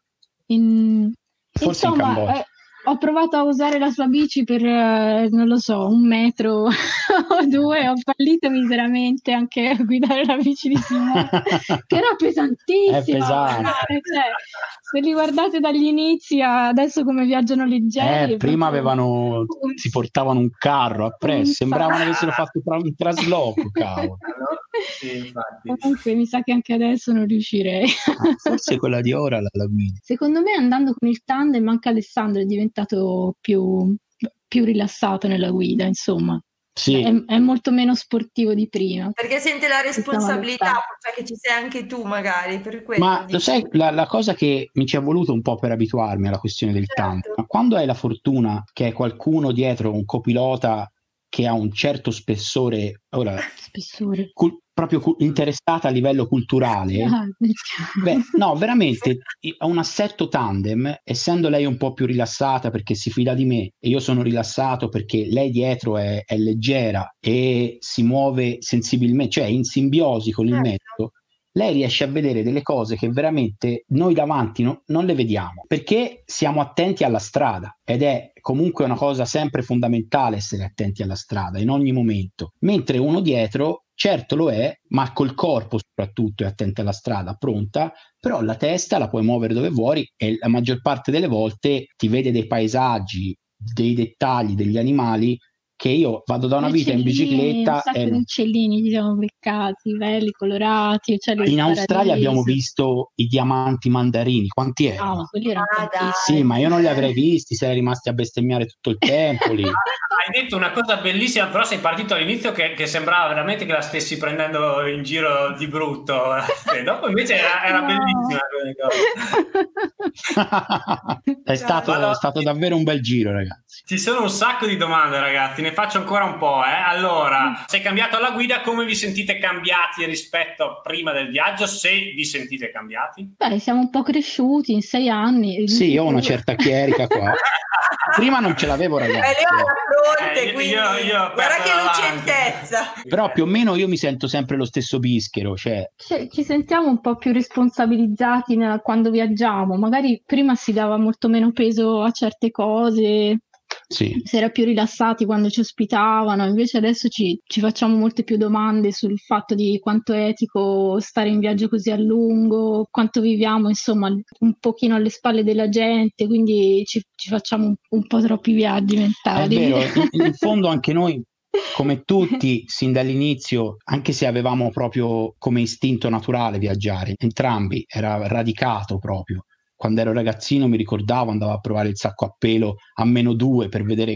in- Forse in insomma, Cambogia. eh, ho provato a usare la sua bici per, eh, non lo so, un metro [LAUGHS] o due, ho fallito miseramente anche a guidare la bici di Simone, [LAUGHS] che era pesantissima. È pesante. Eh, cioè, se li guardate dagli inizi a adesso come viaggiano leggeri. Eh, prima avevano, si portavano un carro appresso, sembravano avessero fatto un trasloco, [LAUGHS] cavolo. Sì. Comunque mi sa che anche adesso non riuscirei. Ah, Forse quella di ora la, la guida. Secondo me andando con il tandem anche Alessandro è diventato più, più rilassato nella guida, insomma, Sì, è, è molto meno sportivo di prima. Perché sente la responsabilità, cioè che ci sei anche tu magari, per quello. ma lo sai, la, la cosa che mi ci è voluto un po' per abituarmi alla questione del Certo. tandem, ma quando hai la fortuna che hai qualcuno dietro, un copilota che ha un certo spessore, ora, Spessore. cul- proprio cu- interessata a livello culturale, Ah, Beh, no, veramente ha un assetto tandem, essendo lei un po' più rilassata perché si fida di me e io sono rilassato perché lei dietro è, è leggera e si muove sensibilmente, cioè in simbiosi con il Certo. mezzo, lei riesce a vedere delle cose che veramente noi davanti no- non le vediamo perché siamo attenti alla strada ed è comunque una cosa sempre fondamentale essere attenti alla strada in ogni momento, mentre uno dietro certo lo è, ma col corpo soprattutto è attento alla strada, pronta, però la testa la puoi muovere dove vuoi e la maggior parte delle volte ti vede dei paesaggi, dei dettagli, degli animali che io vado da una vita in bicicletta Un sacco e di uccellini ci siamo beccati, belli, colorati. cioè in Australia abbiamo visto i diamanti mandarini, quanti Ah, erano? ma quelli erano Ah. Sì, ma io non li avrei visti, sei rimasti a bestemmiare tutto il tempo lì. [LAUGHS] Hai detto una cosa bellissima, però sei partito all'inizio che, che sembrava veramente che la stessi prendendo in giro di brutto. E dopo invece era, era No. bellissima quella cosa. [LAUGHS] è, stato, è stato davvero un bel giro, ragazzi. Ci sono un sacco di domande, ragazzi. Ne faccio ancora un po'. Eh. Allora, sei cambiato alla guida, come vi sentite cambiati rispetto a prima del viaggio? Se vi sentite cambiati? Beh, siamo un po' cresciuti in sei anni. Sì, io ho una certa chierica qua. [LAUGHS] Prima non ce l'avevo, Eh, ragazzi. la fronte, Eh, io- quindi io- io guarda che lucentezza. Però più o meno io mi sento sempre lo stesso bischero, cioè Cioè, ci sentiamo un po' più responsabilizzati nella- quando viaggiamo. Magari prima si dava molto meno peso a certe cose, sì. si era più rilassati quando ci ospitavano, invece adesso ci, ci facciamo molte più domande sul fatto di quanto è etico stare in viaggio così a lungo, quanto viviamo insomma un pochino alle spalle della gente, quindi ci, ci facciamo un, un po' troppi viaggi È mentali. vero, in, in [LAUGHS] fondo anche noi, come tutti, sin dall'inizio, anche se avevamo proprio come istinto naturale viaggiare, entrambi, era radicato proprio. Quando ero ragazzino mi ricordavo, andavo a provare il sacco a pelo a meno due per vedere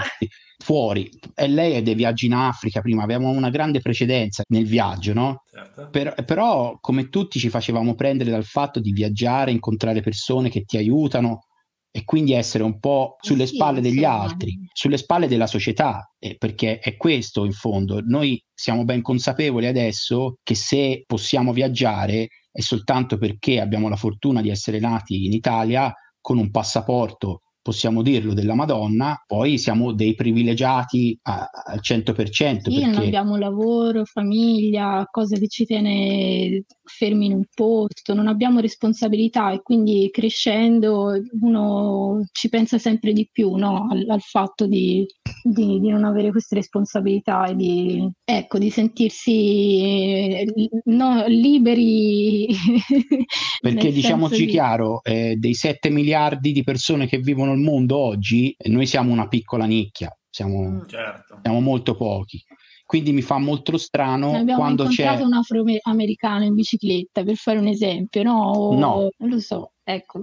fuori. E lei è dei viaggi in Africa, prima avevamo una grande precedenza nel viaggio, no? Certo. Per- però, come tutti, ci facevamo prendere dal fatto di viaggiare, incontrare persone che ti aiutano e quindi essere un po' sulle Sì, spalle degli insomma. altri, sulle spalle della società, eh, perché è questo in fondo. Noi siamo ben consapevoli adesso che se possiamo viaggiare è soltanto perché abbiamo la fortuna di essere nati in Italia con un passaporto possiamo dirlo, della Madonna, poi siamo dei privilegiati a, al 100%. Perché... non abbiamo lavoro, famiglia, cose che ci tiene fermi in un posto, non abbiamo responsabilità e quindi crescendo uno ci pensa sempre di più no? al, al, fatto di, di, di, non avere queste responsabilità e di, ecco, di sentirsi eh, no, liberi. [LAUGHS] Perché diciamoci di... chiaro, eh, dei 7 miliardi di persone che vivono al mondo oggi, noi siamo una piccola nicchia, siamo, mm, certo. siamo molto pochi. Quindi mi fa molto strano Abbiamo quando c'è... Abbiamo un afroamericano in bicicletta, per fare un esempio, no? O, no. Non lo so, ecco,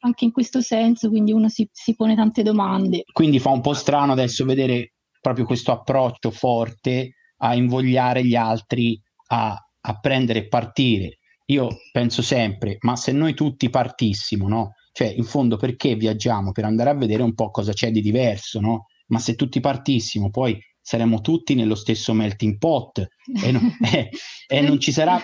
anche in questo senso, quindi uno si, si pone tante domande. Quindi fa un po' strano adesso vedere proprio questo approccio forte a invogliare gli altri a, a prendere e partire. Io penso sempre, ma se noi tutti partissimo, no? Cioè, in fondo, perché viaggiamo? Per andare a vedere un po' cosa c'è di diverso, no? Ma se tutti partissimo, poi saremo tutti nello stesso melting pot e, no, e, [LAUGHS] [LAUGHS] e non ci sarà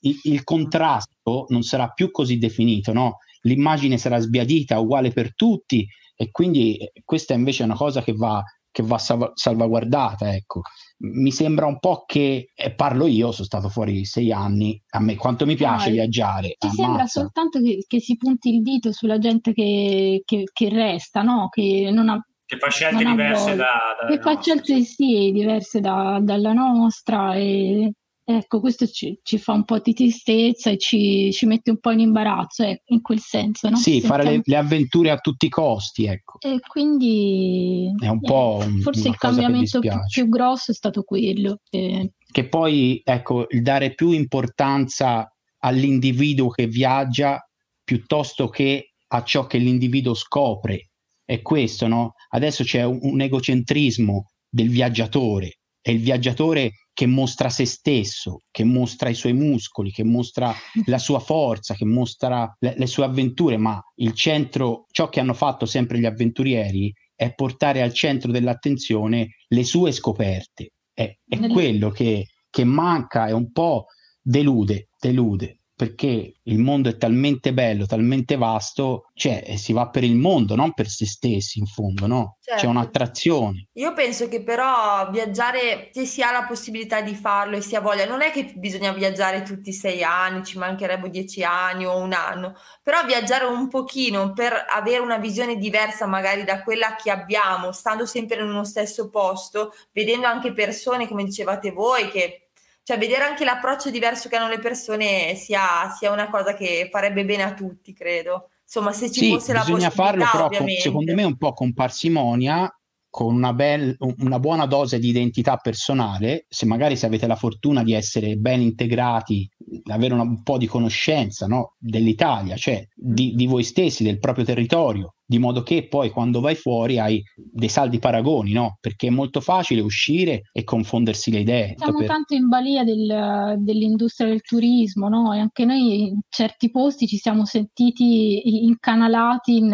il, il, contrasto, non sarà più così definito, no? L'immagine sarà sbiadita, uguale per tutti, e quindi eh, questa invece è una cosa che va che va salv- salvaguardata. Ecco. Mi sembra un po' che, e parlo io, sono stato fuori sei anni, a me quanto mi piace no, viaggiare. Ti sembra soltanto che, che, si punti il dito sulla gente che, che, che resta, no? che non ha che fa scelte diverse da, da che fa scelte sì, diverse da, dalla nostra e Ecco, questo ci, ci, fa un po' di tristezza e ci, ci mette un po' in imbarazzo, eh, in quel senso. No? Sì, fare le, le, avventure a tutti i costi, ecco. E quindi... È un po' un, Forse il cambiamento più, più, grosso è stato quello. Eh. Che poi, ecco, il dare più importanza all'individuo che viaggia piuttosto che a ciò che l'individuo scopre. È questo, no? Adesso c'è un, un egocentrismo del viaggiatore e il viaggiatore che mostra se stesso, che mostra i suoi muscoli, che mostra [LAUGHS] la sua forza, che mostra le, le, sue avventure, ma il centro, ciò che hanno fatto sempre gli avventurieri è portare al centro dell'attenzione le sue scoperte. È, è quello che, che manca e un po' delude, delude perché il mondo è talmente bello, talmente vasto, cioè si va per il mondo, non per se stessi in fondo, no? Certo. C'è un'attrazione. Io penso che però viaggiare, se si ha la possibilità di farlo e si ha voglia, non è che bisogna viaggiare tutti i sei anni, ci mancherebbero dieci anni o un anno, però viaggiare un pochino per avere una visione diversa magari da quella che abbiamo, stando sempre in uno stesso posto, vedendo anche persone, come dicevate voi, che cioè vedere anche l'approccio diverso che hanno le persone sia, sia una cosa che farebbe bene a tutti, credo. Insomma, se ci sì, fosse la possibilità, bisogna farlo, però con, secondo me un po' con parsimonia, con una, bel, una, buona dose di identità personale, se magari se avete la fortuna di essere ben integrati, avere una, un po' di conoscenza no, dell'Italia, cioè di, di voi stessi, del proprio territorio, di modo che poi quando vai fuori hai dei saldi paragoni, no? Perché è molto facile uscire e confondersi le idee. Siamo per... tanto in balia del, dell'industria del turismo, no? E anche noi in certi posti ci siamo sentiti incanalati in,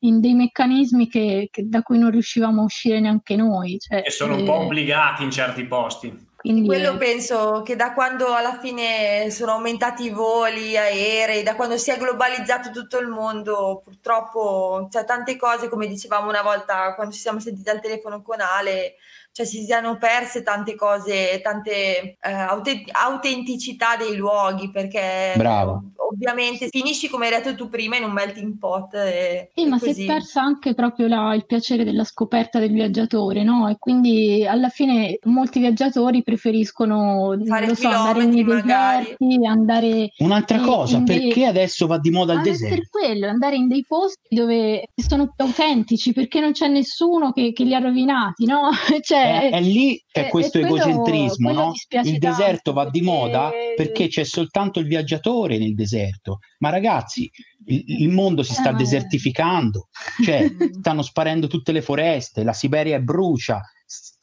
in dei meccanismi che, che, da cui non riuscivamo a uscire neanche noi. Cioè, e sono un po' eh, obbligati in certi posti. Quindi quello penso che da quando alla fine sono aumentati i voli aerei, da quando si è globalizzato tutto il mondo, purtroppo c'è tante cose, come dicevamo una volta quando ci siamo sentiti al telefono con Ale, cioè si siano perse tante cose, tante eh, aut- autenticità dei luoghi, perché Bravo. ovviamente finisci come hai detto tu prima in un melting pot. E, sì, ma così. si è persa anche proprio la, il piacere della scoperta del viaggiatore, no? E quindi alla fine molti viaggiatori preferiscono Fare so, andare nei deserti, andare... Un'altra cosa, perché dei... adesso va di moda il deserto? Per quello, andare in dei posti dove sono più autentici, perché non c'è nessuno che, che li ha rovinati, no? [LAUGHS] cioè, è, è lì che è questo quello, egocentrismo, quello no? Il deserto va di moda perché c'è soltanto il viaggiatore nel deserto. Ma ragazzi, il, il mondo si sta eh. desertificando, cioè [LAUGHS] stanno sparendo tutte le foreste, la Siberia brucia,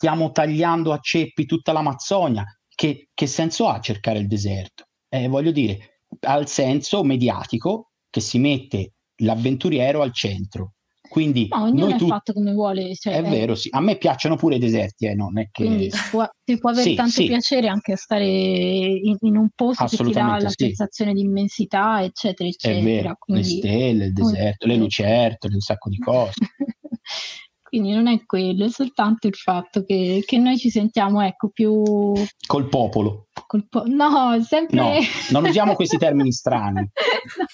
stiamo tagliando a ceppi tutta l'Amazzonia. Che, che senso ha cercare il deserto? Eh, voglio dire, ha il senso mediatico che si mette l'avventuriero al centro Quindi Ma ognuno noi è tu- fatto come vuole. Cioè, è vero, sì. A me piacciono pure i deserti, eh, non è che... Quindi si può, si può avere Sì, tanto sì. piacere anche a stare in, in un posto che ti dà la sì. sensazione di immensità, eccetera, È eccetera. vero, le Quindi, stelle, il deserto, le lucertole, un sacco di cose. [LAUGHS] quindi non è quello, è soltanto il fatto che, che noi ci sentiamo, ecco, più Col popolo. col po- No, sempre... No, non usiamo [LAUGHS] questi termini strani,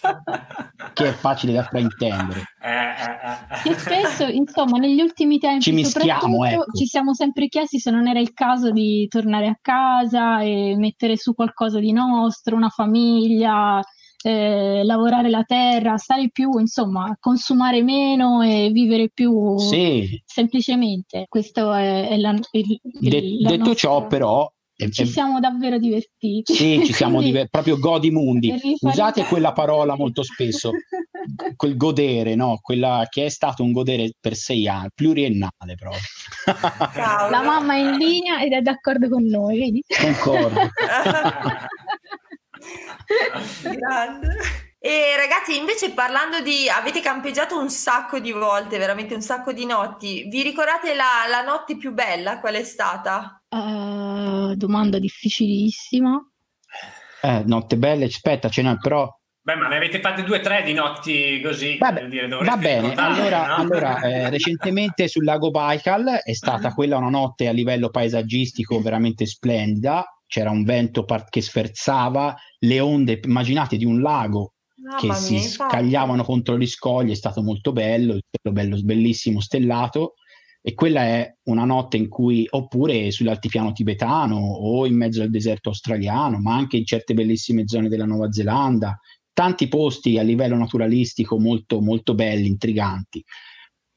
No. che è facile da fraintendere. Eh, eh, Che eh. spesso, insomma, negli ultimi tempi Ci mischiamo, ecco. ci siamo sempre chiesti se non era il caso di tornare a casa e mettere su qualcosa di nostro, una famiglia, eh, lavorare la terra, stare più, insomma, consumare meno e vivere più Sì, semplicemente. Questo è, è la, il, il- de- la detto nostra- ciò però... ci siamo davvero divertiti. Sì, ci siamo [LAUGHS] Quindi, diver- proprio godimundi. Usate quella parola molto spesso, [LAUGHS] quel godere, no? Quella che è stato un godere per sei anni, pluriennale proprio. La mamma è in linea ed è d'accordo con noi, vedi? Concordo. [LAUGHS] Grande. E ragazzi, invece parlando di avete campeggiato un sacco di volte, veramente un sacco di notti. Vi ricordate la, la notte più bella? Qual è stata? Eh, domanda difficilissima. Eh, notte belle, aspetta, ce n'è però... Beh, ma ne avete fatte due o tre di notti così. Vabbè, dire, va bene, allora, no? allora, eh, recentemente sul lago Baikal è stata quella una notte a livello paesaggistico veramente splendida, c'era un vento par- che sferzava, le onde, immaginate di un lago che si mia, scagliavano contro gli scogli, è stato molto bello, il cielo bello, bellissimo, stellato, e quella è una notte in cui, oppure sull'altipiano tibetano o in mezzo al deserto australiano, ma anche in certe bellissime zone della Nuova Zelanda, tanti posti a livello naturalistico molto, molto belli, intriganti.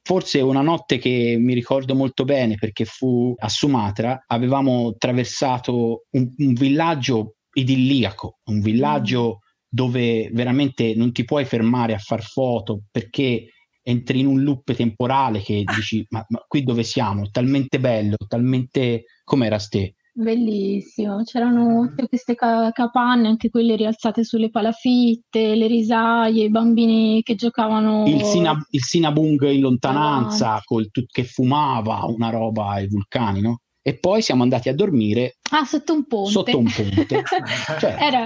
Forse una notte che mi ricordo molto bene perché fu a Sumatra, avevamo attraversato un, un villaggio idilliaco, un villaggio dove veramente non ti puoi fermare a far foto perché entri in un loop temporale che dici ma, ma qui dove siamo? Talmente bello, talmente... com'era ste? Bellissimo, c'erano tutte queste ca- capanne, anche quelle rialzate sulle palafitte, le risaie, i bambini che giocavano. Il, Sina- il Sinabung in lontananza Davanti. col che fumava una roba ai vulcani, no? E poi siamo andati a dormire Ah, sotto un ponte. sotto un ponte. [LAUGHS] Cioè, Era,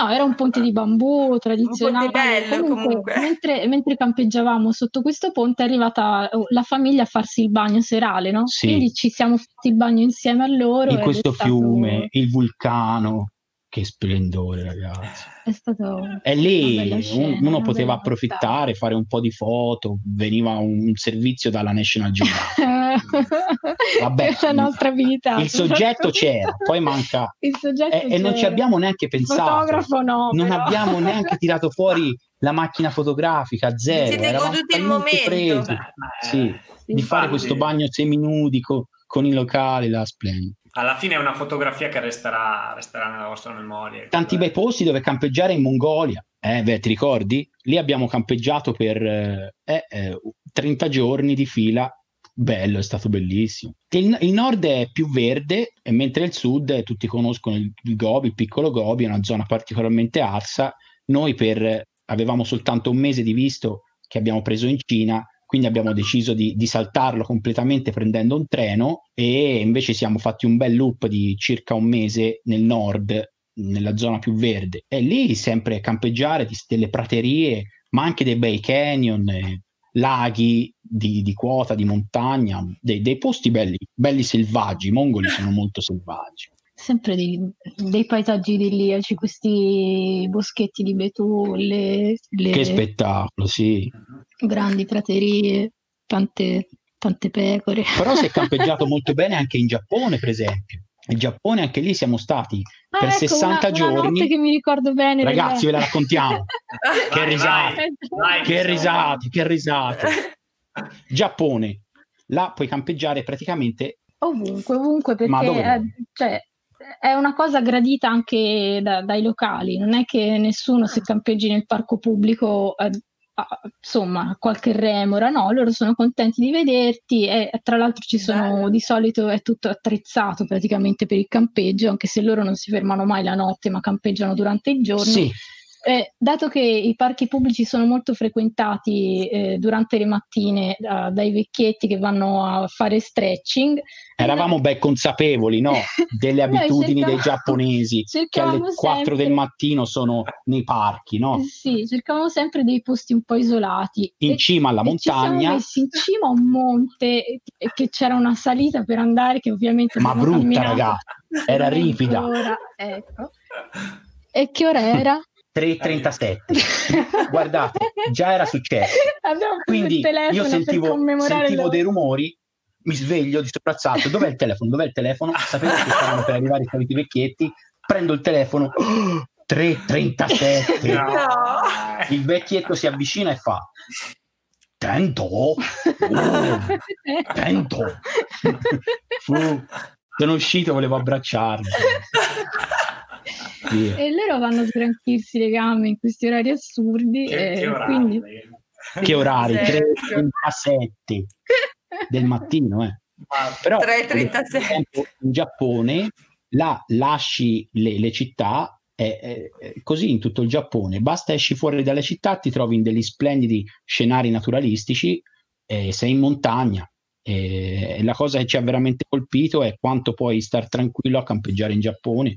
no, era un ponte di bambù tradizionale. bello, comunque. Mentre, mentre campeggiavamo sotto questo ponte è arrivata oh, la famiglia a farsi il bagno serale, no? Sì. Quindi ci siamo fatti il bagno insieme a loro. in questo stato- fiume, il vulcano, che splendore, ragazzi. È stato E lì scena, uno poteva approfittare, fare un po' di foto, veniva un servizio dalla National Geographic. [LAUGHS] Vabbè, la nostra abilità. Il soggetto c'era, poi manca [LAUGHS] Il soggetto e, e non ci abbiamo neanche Il pensato. fotografo no. non però. abbiamo neanche [LAUGHS] tirato fuori la macchina fotografica, zero. Siete goduti il momento. presi, Beh, eh, sì, Sì. di fare questo bagno seminudi co- con i locali, la splendido. Alla fine è una fotografia che resterà, resterà nella vostra memoria. Tanti bei posti dove campeggiare in Mongolia. Eh, beh, ti ricordi? Lì abbiamo campeggiato per eh, eh, 30 giorni di fila. Bello, è stato bellissimo. Il, il nord è più verde, e mentre il sud, eh, tutti conoscono il, il Gobi, il piccolo Gobi, è una zona particolarmente arsa. Noi per, avevamo soltanto un mese di visto che abbiamo preso in Cina, quindi abbiamo deciso di, di saltarlo completamente prendendo un treno e invece siamo fatti un bel loop di circa un mese nel nord, nella zona più verde. E lì sempre campeggiare di- delle praterie, ma anche dei bei canyon, eh, laghi di, di quota, di montagna, dei, dei posti belli, belli selvaggi. I mongoli sono molto selvaggi. Sempre dei, dei paesaggi idilliaci, questi boschetti di betulle, le Che spettacolo, sì. Grandi praterie, tante, tante pecore. [LAUGHS] Però si è campeggiato [LAUGHS] molto bene anche in Giappone, per esempio. In Giappone anche lì siamo stati Ah, per ecco, 60 una, una giorni. che mi ricordo bene. Ragazzi, ve la raccontiamo. [LAUGHS] Che risate. Che risate, che risate. Giappone, là puoi campeggiare praticamente Ovunque, ovunque, Ma perché dove è, vuoi? cioè, è una cosa gradita anche da- dai locali, non è che nessuno se campeggi nel parco pubblico eh, insomma qualche remora, no, loro sono contenti di vederti e tra l'altro ci sono Bello. di solito è tutto attrezzato praticamente per il campeggio, anche se loro non si fermano mai la notte ma campeggiano durante il giorno. sì, eh, dato che i parchi pubblici sono molto frequentati eh, durante le mattine da, dai vecchietti che vanno a fare stretching, eravamo ben consapevoli no? [LAUGHS] delle abitudini dei giapponesi che alle 4 sempre... del mattino sono nei parchi. No? Sì, cercavamo sempre dei posti un po' isolati. In e, cima alla montagna. in cima a un monte e che c'era una salita per andare che ovviamente... Ma brutta ragazza, era [LAUGHS] ripida. Ora, ecco. E che ora era? 3.37. [LAUGHS] Guardate, già era successo. Quindi io sentivo, sentivo dei rumori, mi sveglio di soprassalto. Dov'è il telefono? Dov'è il telefono? [LAUGHS] Sapete che stavano per arrivare i soliti vecchietti? Prendo il telefono. [GASPS] 3.37. No. Il vecchietto si avvicina e fa: Tento, oh, [LAUGHS] tento. Fu, sono uscito, volevo abbracciarlo. Yeah. E loro vanno a sgranchirsi le gambe in questi orari assurdi. Che, e che orari? Quindi... Che orari? 3.37 del mattino, eh. Però 3.37. in Giappone là lasci le, le città è, è, è, così in tutto il Giappone. Basta esci fuori dalle città, ti trovi in degli splendidi scenari naturalistici, eh, sei in montagna. E la cosa che ci ha veramente colpito è quanto puoi star tranquillo a campeggiare in Giappone.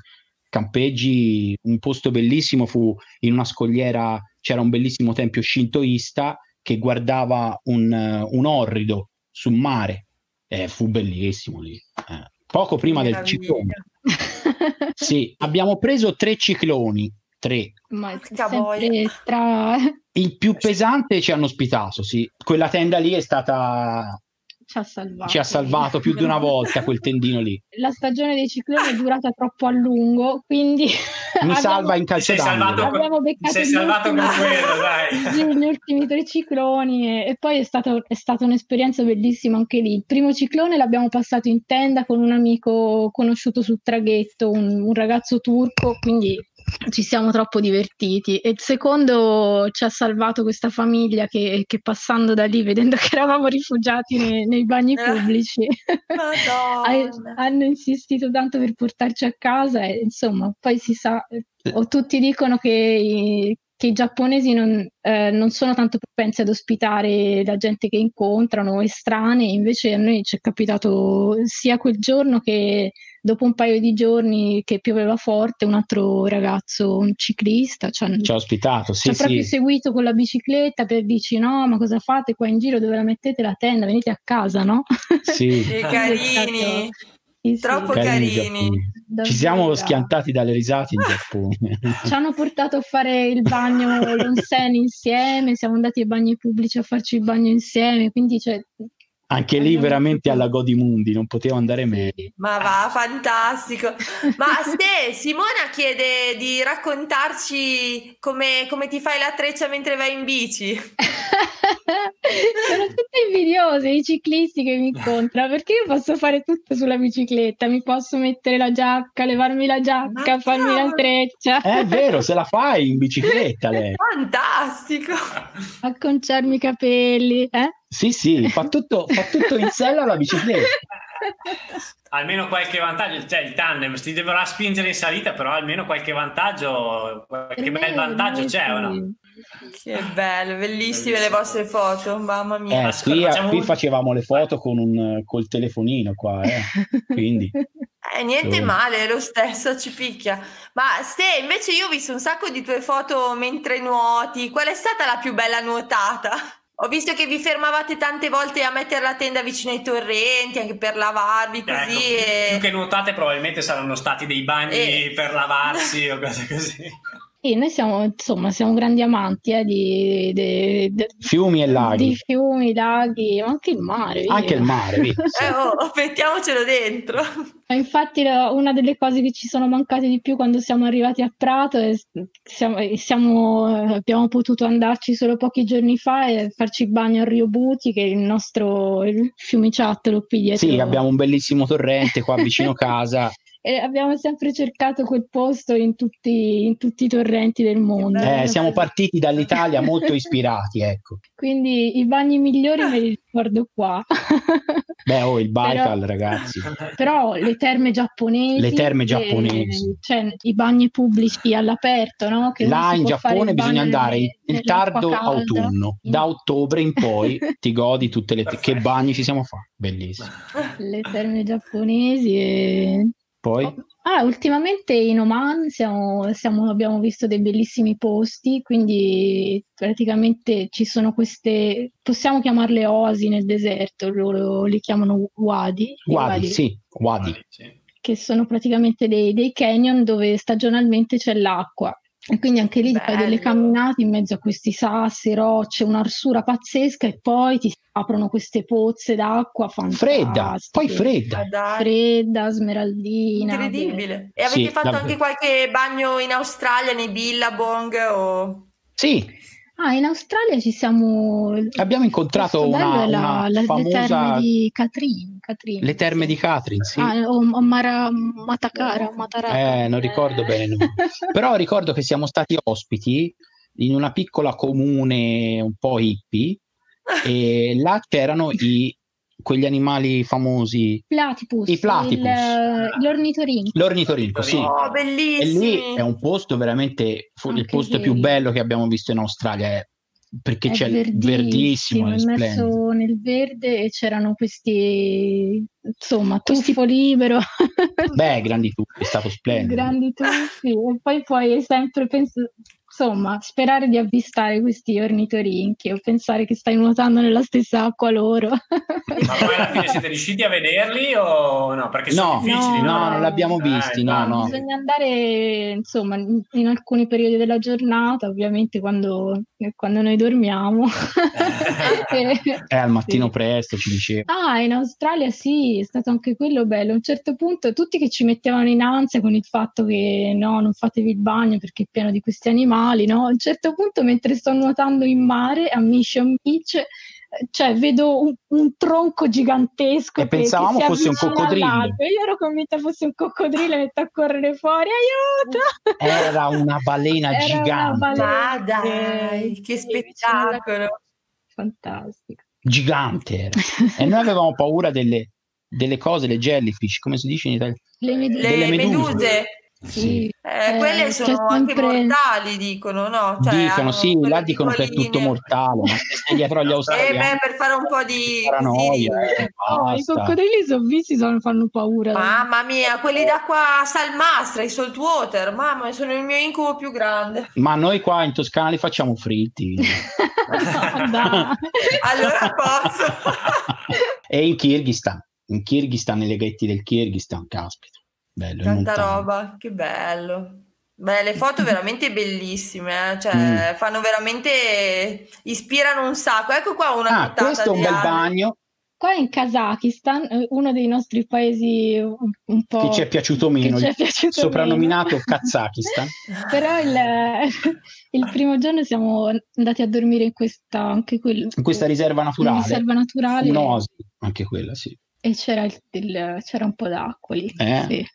Campeggi, un posto bellissimo fu in una scogliera, c'era un bellissimo tempio shintoista che guardava un, un orrido sul mare. Eh, fu bellissimo lì. Eh. Poco prima del ciclone. [LAUGHS] sì, abbiamo preso tre cicloni. Tre. Ma tra... Il più pesante ci hanno ospitato, sì. Quella tenda lì è stata ci ha salvato. Ci ha salvato più di una [LAUGHS] volta quel tendino lì. La stagione dei cicloni è durata troppo a lungo, quindi... [LAUGHS] Mi abbiamo... salva in calcio sei salvato, con... sei salvato con quello, dai. [LAUGHS] Gli ultimi tre cicloni e, e poi è, stato, è stata un'esperienza bellissima anche lì. Il primo ciclone l'abbiamo passato in tenda con un amico conosciuto sul traghetto, un, un ragazzo turco, quindi ci siamo troppo divertiti. E il secondo ci ha salvato questa famiglia che, che passando da lì, vedendo che eravamo rifugiati nei, nei bagni eh. pubblici, [LAUGHS] hanno insistito tanto per portarci a casa e insomma, poi si sa, o tutti dicono che, che i giapponesi non, eh, non, sono tanto propensi ad ospitare la gente che incontrano, estranei, invece a noi ci è capitato sia quel giorno che dopo un paio di giorni che pioveva forte, un altro ragazzo, un ciclista, ci ha ospitato, sì, ci ha sì. proprio seguito con la bicicletta per dirci no, ma cosa fate qua in giro dove la mettete la tenda, venite a casa, no? Sì. [LAUGHS] che carini. Sì, sì. Troppo carini. carini. Ci siamo schiantati dalle risate in [LAUGHS] Giappone. Ci hanno portato a fare il bagno [LAUGHS] l'onsen insieme, siamo andati ai bagni pubblici a farci il bagno insieme, quindi cioè, anche lì veramente alla Godimundi, non potevo andare meglio. Ma va, fantastico. Ma se Simona chiede di raccontarci come, come ti fai la treccia mentre vai in bici. Sono tutte invidiose i ciclisti che mi incontrano perché io posso fare tutto sulla bicicletta, mi posso mettere la giacca, levarmi la giacca, Ma farmi no. la treccia. È vero, se la fai in bicicletta lei. Fantastico. Acconciarmi i capelli, eh? Sì, sì, fa tutto, fa tutto in sella la bicicletta. [LAUGHS] almeno qualche vantaggio, cioè il tandem si dovrà spingere in salita, però almeno qualche vantaggio, qualche bel vantaggio c'è o no? Che bello, bellissime le vostre foto, mamma mia. Eh, Ascolta, qui, qui, facevamo le foto con un, col telefonino qua, eh. [LAUGHS] quindi... Eh, niente so. male, lo stesso ci picchia. Ma Ste, invece io ho visto un sacco di tue foto mentre nuoti, qual è stata la più bella nuotata? Ho visto che vi fermavate tante volte a mettere la tenda vicino ai torrenti, anche per lavarvi così. Ecco, e... Più che nuotate probabilmente saranno stati dei bagni e... per lavarsi [LAUGHS] o cose così. Sì, noi siamo, insomma, siamo grandi amanti eh, di, di, di, fiumi e laghi. Di fiumi, laghi, ma anche il mare. Via. Anche il mare, [LAUGHS] eh, oh, mettiamocelo dentro. Infatti una delle cose che ci sono mancate di più quando siamo arrivati a Prato è siamo, siamo, abbiamo potuto andarci solo pochi giorni fa e farci il bagno al Rio Buti, che è il nostro il fiumiciattolo qui dietro. Sì, abbiamo un bellissimo torrente qua vicino [LAUGHS] casa e abbiamo sempre cercato quel posto in tutti, in tutti i torrenti del mondo. Eh, siamo partiti dall'Italia molto ispirati, [LAUGHS] ecco. Quindi i bagni migliori me li ricordo qua. [LAUGHS] Beh, oh, il Baikal, Però- ragazzi. Però le terme giapponesi, Le terme giapponesi. cioè i bagni pubblici all'aperto, no? Che Là in Giappone il bisogna andare nelle- nell'acqua tardo calda. autunno. Da ottobre in poi [LAUGHS] ti godi tutte le... Perfetto. Che bagni ci siamo fatti? Bellissimo. le terme giapponesi e Poi? Ah, ultimamente in Oman siamo- siamo- abbiamo visto dei bellissimi posti, quindi praticamente ci sono queste, possiamo chiamarle oasi nel deserto, loro li chiamano wadi, i Wadi, sì, Wadi. Sì. che sono praticamente dei, dei canyon dove stagionalmente c'è l'acqua. E quindi anche lì ti fai delle Bello. camminate in mezzo a questi sassi, rocce, un'arsura pazzesca e poi ti aprono queste pozze d'acqua Fredda, poi fredda. Dai, Fredda, smeraldina. incredibile. E avete Sì, fatto davvero. anche qualche bagno in Australia, nei Billabong o... Sì, Ah, in Australia ci siamo. abbiamo incontrato bello una, una la- le terme famosa... di Catrin. Catrin, Le terme sì. di Catrin, sì. Ah, o, Mara, Matakara, Mataraka. Eh, non ricordo bene. [LAUGHS] Però ricordo che siamo stati ospiti in una piccola comune un po' hippie e [LAUGHS] là c'erano i, quegli animali famosi, Platypus, I platypus. il- l'ornitorinco. l'ornitorinco, sì. Oh, E bellissimi! lì è un posto veramente fu- il posto lì. più bello che abbiamo visto in Australia, eh, perché È c'è il verdissimo, è immerso nel verde e c'erano questi, insomma, tuffo libero, Beh, grandi tutti, è stato [LAUGHS] splendido. grandi tuffi e poi puoi sempre pensare, insomma, sperare di avvistare questi ornitorinchi o pensare che stai nuotando nella stessa acqua loro. Ma poi alla fine siete riusciti a vederli o no? Perché sono No, difficili, no? no, non l'abbiamo Eh, visti, no, no. Bisogna andare, insomma, in, alcuni periodi della giornata, ovviamente quando, quando noi dormiamo. [LAUGHS] E- Eh, al mattino Sì. presto ci diceva. Ah, in Australia sì, è stato anche quello bello. A un certo punto tutti che ci mettevano in ansia con il fatto che no, non fatevi il bagno perché è pieno di questi animali, no? A un certo punto, mentre sto nuotando in mare a Mission Beach, eh, cioè vedo un, un tronco gigantesco E che, che pensavamo si fosse un coccodrillo. Io ero convinta fosse un coccodrillo e metto a correre fuori, aiuto! Era una balena [LAUGHS] Era una gigante, balena. Ma dai, che spettacolo! Fantastico. gigante era. [LAUGHS] E noi avevamo paura delle, delle cose, le jellyfish, come si dice in italiano? Le meduse. Le Delle meduse. Sì. eh, Eh, quelle sono anche sempre- mortali, dicono, no? Cioè, dicono sì, là dicono che è tutto mortale, ma se stai dietro agli Eh australiani beh, per fare un po' di... paranoia, così. eh, Oh, I coccodrilli sono visti, sono, fanno paura. Mamma mia, quelli d'acqua salmastra, i saltwater, mamma, sono il mio incubo più grande. Ma noi qua in Toscana li facciamo fritti. [LAUGHS] Allora posso. [LAUGHS] e in Kirghizistan, in Kirghizistan, nei leghetti del Kirghizistan, caspita. Bello, Tanta roba, che bello. Beh, le foto [LAUGHS] veramente bellissime, eh, cioè Mm. fanno veramente, ispirano un sacco. Ecco qua una Ah, questo è un bel Anne. bagno Qua in Kazakistan, eh, uno dei nostri paesi un, po' che ci è piaciuto meno, è piaciuto soprannominato meno. [LAUGHS] Kazakistan. Però il, [LAUGHS] il primo giorno siamo andati a dormire in questa, anche quel- In questa riserva in naturale, riserva naturale un'oasi, anche quella, sì. E c'era, il- il- c'era un po' d'acqua lì. Eh? sì.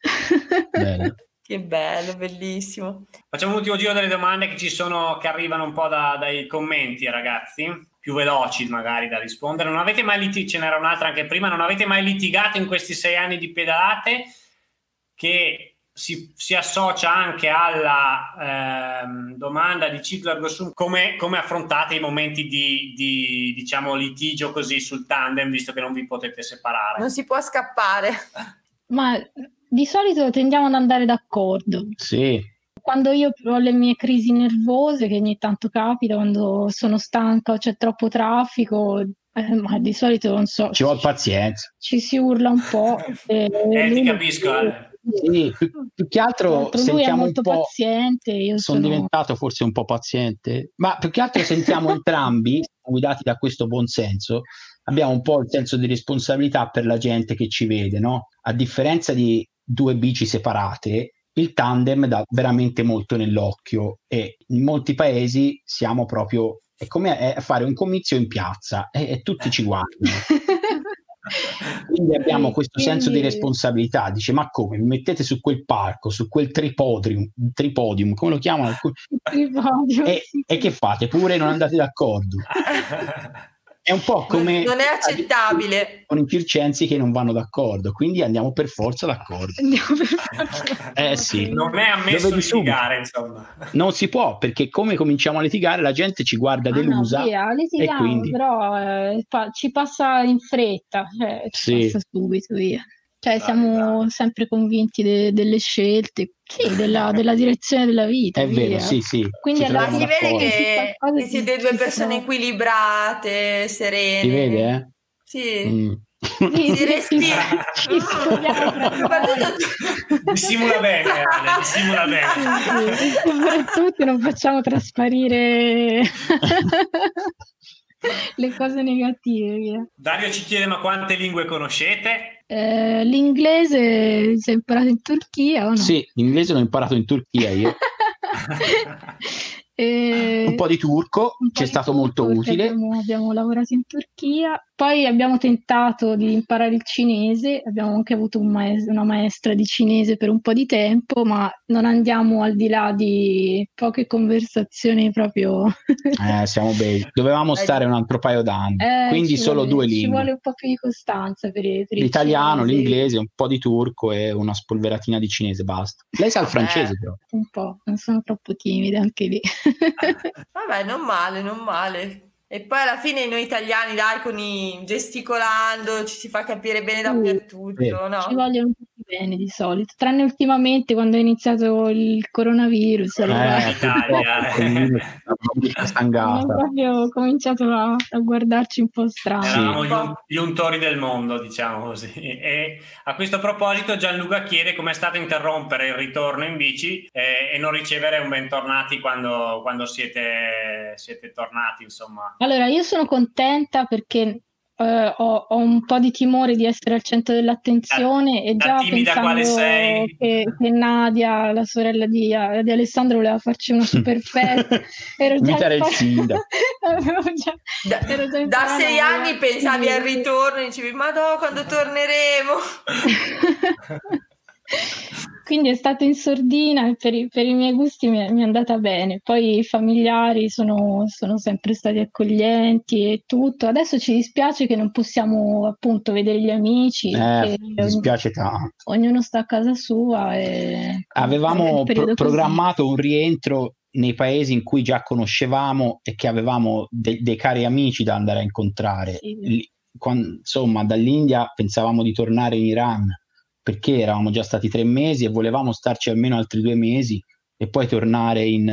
Bello. [LAUGHS] Che bello, bellissimo. Facciamo un ultimo giro delle domande che ci sono, che arrivano un po' da- dai commenti, ragazzi, più veloci magari da rispondere. Non avete mai litigato, ce n'era un'altra anche prima, non avete mai litigato in questi sei anni di pedalate che si, si associa anche alla ehm, domanda di ciclo ergo sum, come, come affrontate i momenti di, di, diciamo litigio così sul tandem visto che non vi potete separare Non si può scappare. Ma di solito tendiamo ad andare d'accordo. Sì, Quando io ho le mie crisi nervose, che ogni tanto capita, quando sono stanca o c'è troppo traffico, eh, ma di solito non so, ci vuole pazienza. ci si urla un po'. [LAUGHS] e eh, ti capisco Ale. Sì, più, più che altro è sentiamo un po'. paziente, Sono diventato forse un po' paziente, ma più che altro sentiamo [LAUGHS] entrambi, guidati da questo buon senso, abbiamo un po' il senso di responsabilità per la gente che ci vede, no? A differenza di due bici separate, il tandem dà veramente molto nell'occhio e in molti paesi siamo proprio, è come fare un comizio in piazza e, e tutti ci guardano. [LAUGHS] quindi abbiamo questo Quindi- senso di responsabilità. Dice: Ma come mi mettete su quel parco, su quel tripodium, tripodium come lo chiamano? E, e che fate? Pure non andate d'accordo. [LAUGHS] È un po' come non è accettabile. con i circensi che non vanno d'accordo, quindi andiamo per forza d'accordo. Andiamo per forza. Eh sì. non è ammesso subito. litigare, insomma. Non si può perché come cominciamo a litigare la gente ci guarda Ah, no, delusa. via, litighiamo, quindi- però eh, pa- ci passa in fretta, cioè, ci Sì. passa subito via. Cioè, siamo sempre convinti de- delle scelte, sì, della, [LAUGHS] della direzione della vita. È vero, via. sì, sì. Quindi troviamo si vede che, che siete due persone equilibrate, serene. Si vede, eh? Sì. Mm. Sì, Si respira. ci- [LAUGHS] Dissimula bene, Ale, [LAUGHS] dissimula bene. Sì, sì. Soprattutto non facciamo trasparire [LAUGHS] le cose negative. Dario ci chiede ma quante lingue conoscete? Eh, l'inglese si è imparato in Turchia o no? Sì, l'inglese l'ho imparato in Turchia io. [LAUGHS] [LAUGHS] E- Un po' di turco, po' ci è stato molto utile. Abbiamo, abbiamo lavorato in Turchia, poi abbiamo tentato di imparare il cinese, abbiamo anche avuto un maes- una maestra di cinese per un po' di tempo, ma non andiamo al di là di poche conversazioni proprio. Eh, siamo bei. Dovevamo stare un altro paio d'anni, Eh, quindi solo vuole- due Ci vuole lingue. un po' più di costanza per, i- per L'italiano, cinese. l'inglese, un po' di turco e una spolveratina di cinese, basta. Lei sa il francese però. Un po', non sono troppo timida anche lì. Vabbè, non male, non male. E poi alla fine noi italiani, dai, con i gesticolando ci si fa capire bene dappertutto, vero. no? Ci vogliono tutti bene di solito, tranne ultimamente quando è iniziato il coronavirus. Allora Eh, Italia, eh. hanno stangata. proprio cominciato a, a guardarci un po' strano. Sì. Eravamo gli, gli untori del mondo, diciamo così. E a questo proposito Gianluca chiede com'è stato interrompere il ritorno in bici eh, e non ricevere un bentornati quando, quando siete, siete tornati, insomma. Allora, io sono contenta perché eh, ho, ho un po' di timore di essere al centro dell'attenzione e da già timida quale pensando che, che Nadia, la sorella di, di Alessandro, voleva farci una super [LAUGHS] festa. ero già Imitare il sindaco. [LAUGHS] Già- Da, ero già da sei anni pensavi al ritorno e dicevi, ma no, quando torneremo? [LAUGHS] Quindi è stato in sordina e per i, per i miei gusti mi è, mi è andata bene. Poi i familiari sono, sono sempre stati accoglienti e tutto. Adesso ci dispiace che non possiamo appunto vedere gli amici, Eh, mi dispiace tanto. ognuno sta a casa sua. E... Avevamo pro- programmato un rientro nei paesi in cui già conoscevamo e che avevamo de- dei cari amici da andare a incontrare. Sì. Lì- quan- insomma, dall'India pensavamo di tornare in Iran perché eravamo già stati tre mesi e volevamo starci almeno altri due mesi e poi tornare in,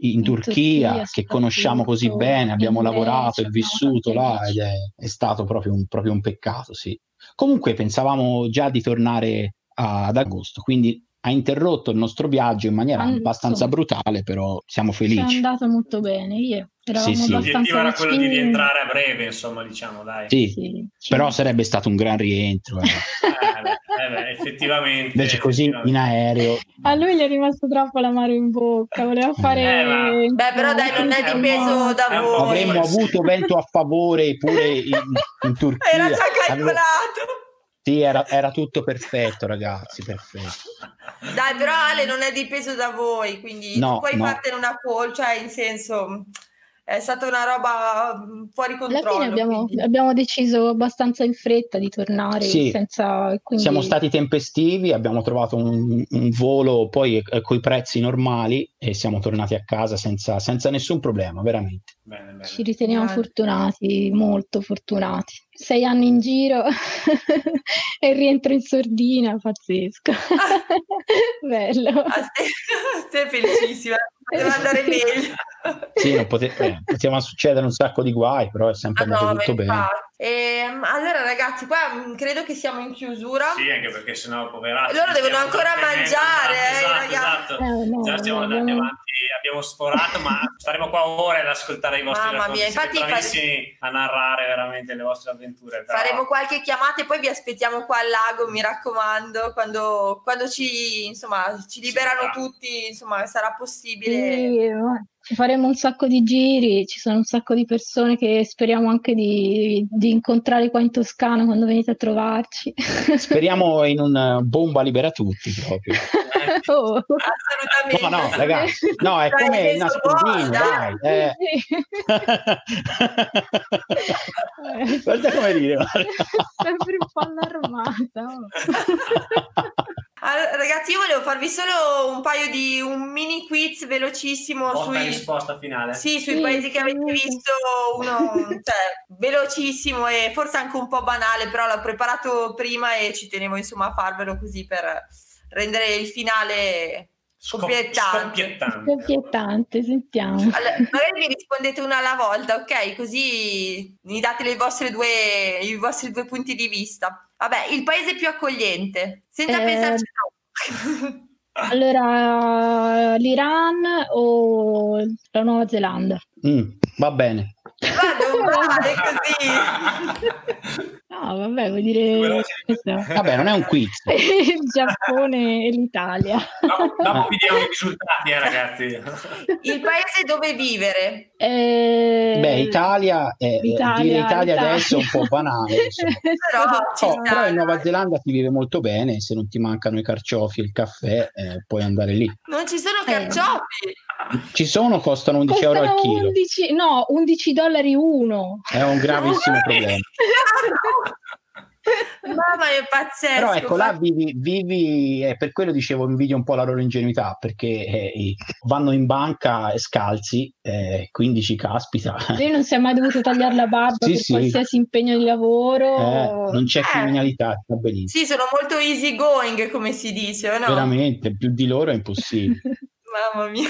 in In Turchia, Turchia, che conosciamo così bene, abbiamo lavorato e vissuto là ed è, è stato proprio un, proprio un peccato, sì. Comunque pensavamo già di tornare ad agosto, quindi ha interrotto il nostro viaggio in maniera Ma, abbastanza brutale, però siamo Ci è felici. andato molto bene. Io Sì, sì. L'obiettivo era quello di rientrare a breve, insomma, diciamo, dai. Sì, Sì, sì. però sarebbe stato un gran rientro. eh. Eh, beh, eh, beh, effettivamente. Invece così effettivamente. in aereo. A lui gli è rimasto troppo l'amaro in bocca, voleva fare... Eh, ma- Beh, però dai, non è dipeso da voi. Avremmo avuto vento a favore pure in, in [LAUGHS] Turchia. Era già Avevo- calcolato. Sì, era, era tutto perfetto, ragazzi, perfetto. Dai, però Ale non è dipeso da voi, quindi No, non puoi no. fartene una colpa, cioè in senso è stata una roba mm, fuori Alla controllo. fine abbiamo, abbiamo deciso abbastanza in fretta di tornare Sì. senza... Quindi... Siamo stati tempestivi, abbiamo trovato un, un volo poi eh, coi prezzi normali e siamo tornati a casa senza, senza nessun problema, veramente. Bene, bene. Ci riteniamo Grazie. fortunati, molto fortunati. Sei anni in giro [LAUGHS] e rientro in sordina, pazzesco. [LAUGHS] Bello. Ah, sei, [LAUGHS] sei felicissima, poteva andare [LAUGHS] meglio. Sì, non pote- eh, potevano succedere un sacco di guai, però è sempre Ah, no, andato ma tutto bene. Ehm, allora ragazzi, qua mm, credo che siamo in chiusura. Sì, anche perché sennò poveracci. Loro devono stiamo ancora mangiare, eh, esatto, ragazzi. esatto. Eh, no, Già siamo andati abbiamo- avanti, abbiamo sforato, ma staremo qua ore ad ascoltare i vostri Mamma racconti. mia, infatti bravissimi a narrare veramente le vostre avventure. però- Faremo qualche chiamata e poi vi aspettiamo qua al lago, mi raccomando, quando, quando ci, insomma, ci liberano tutti, insomma, sarà possibile. Sì, ma ci faremo un sacco di giri, ci sono un sacco di persone che speriamo anche di, di incontrare qua in Toscana quando venite a trovarci. [LAUGHS] Speriamo in un eh, bomba libera tutti proprio. [LAUGHS] Oh. Assolutamente. No, no, ragazzi, no, è Dai, come nascondino, buono, dai. eh. Sì. [LAUGHS] Guarda come dire. Sempre un po' allarmata. Allora, ragazzi, io volevo farvi solo un paio di un mini quiz velocissimo Botta e sui, risposta finale. sì, sui Sì, paesi che avete visto, uno cioè, velocissimo e forse anche un po' banale, però l'ho preparato prima e ci tenevo insomma a farvelo così per rendere il finale Scop- scoppiettante. scoppiettante. Scoppiettante, sentiamo. Allora, magari mi rispondete una alla volta, ok? Così mi date le vostre due, i vostri due punti di vista. Vabbè, il paese più accogliente, senza Eh, pensarci troppo. [LAUGHS] Allora, l'Iran o la Nuova Zelanda? Mm, va bene. Ma non vale così. [LAUGHS] No, vabbè, vuol dire. [LAUGHS] Vabbè, non è un quiz. [LAUGHS] il Giappone e l'Italia. Dopo, dopo [LAUGHS] vi diamo i risultati, eh, ragazzi. Il paese dove vivere. Eh, Beh, Italia, eh, Italia, dire Italia Italia. adesso è un po' banale. Però Oh, però in Nuova. Zelanda si vive molto bene, se non ti mancano i carciofi e il caffè, eh, puoi andare lì. Non ci sono Eh. carciofi. Ci sono, costano 11 euro al Costano chilo. 11, no, 11 dollari uno. È un gravissimo problema. [LAUGHS] Mamma è pazzesco. Però ecco, là vivi, vivi e per quello dicevo, invidio un po' la loro ingenuità, perché eh, vanno in banca scalzi, eh, quindi ci caspita. Io non si è mai dovuto tagliare la barba Sì, per sì. qualsiasi impegno di lavoro. Eh, non c'è Eh. criminalità, sta benissimo. Sì, sono molto easy going, come si dice, no? Veramente, più di loro è impossibile. [LAUGHS] Mamma mia.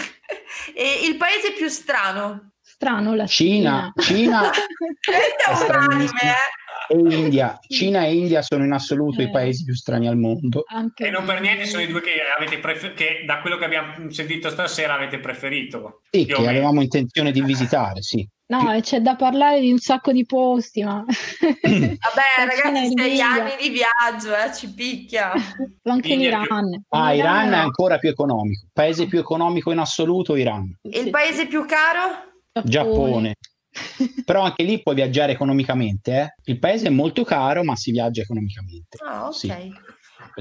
E il paese più strano? Strano la Cina, Cina Questo [LAUGHS] è un anime, eh? E India. [LAUGHS] Cina e India sono in assoluto i Eh. paesi più strani al mondo. Anche E non per niente sono i due che avete prefer- che da quello che abbiamo sentito stasera avete preferito. Sì, che meno. avevamo intenzione di visitare, sì. No, e c'è da parlare di un sacco di posti, ma... [LAUGHS] Vabbè, ragazzi, sei anni di viaggio, eh, ci picchia. [LAUGHS] Anche India l'Iran. Ah, Iran è ancora più economico. Paese più economico in assoluto, Iran. E il paese più caro? Giappone. Però anche lì puoi viaggiare economicamente. eh. Il paese è molto caro, ma si viaggia economicamente. Ah, ok. Sì.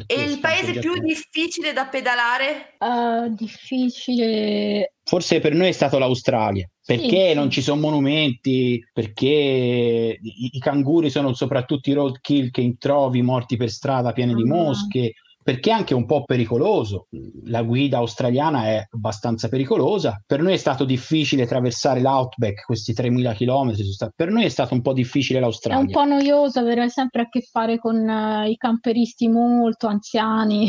E il paese più difficile da pedalare? Ah, difficile. Forse per noi è stato l'Australia, perché sì. non ci sono monumenti, perché i, i canguri sono soprattutto i roadkill che trovi morti per strada pieni di Ah. mosche, perché è anche un po' pericoloso. La guida australiana è abbastanza pericolosa. Per noi è stato difficile attraversare l'Outback, questi 3000 km. Per noi è stato un po' difficile È l'Australia. un po' noioso avere sempre a che fare con eh, i camperisti molto anziani.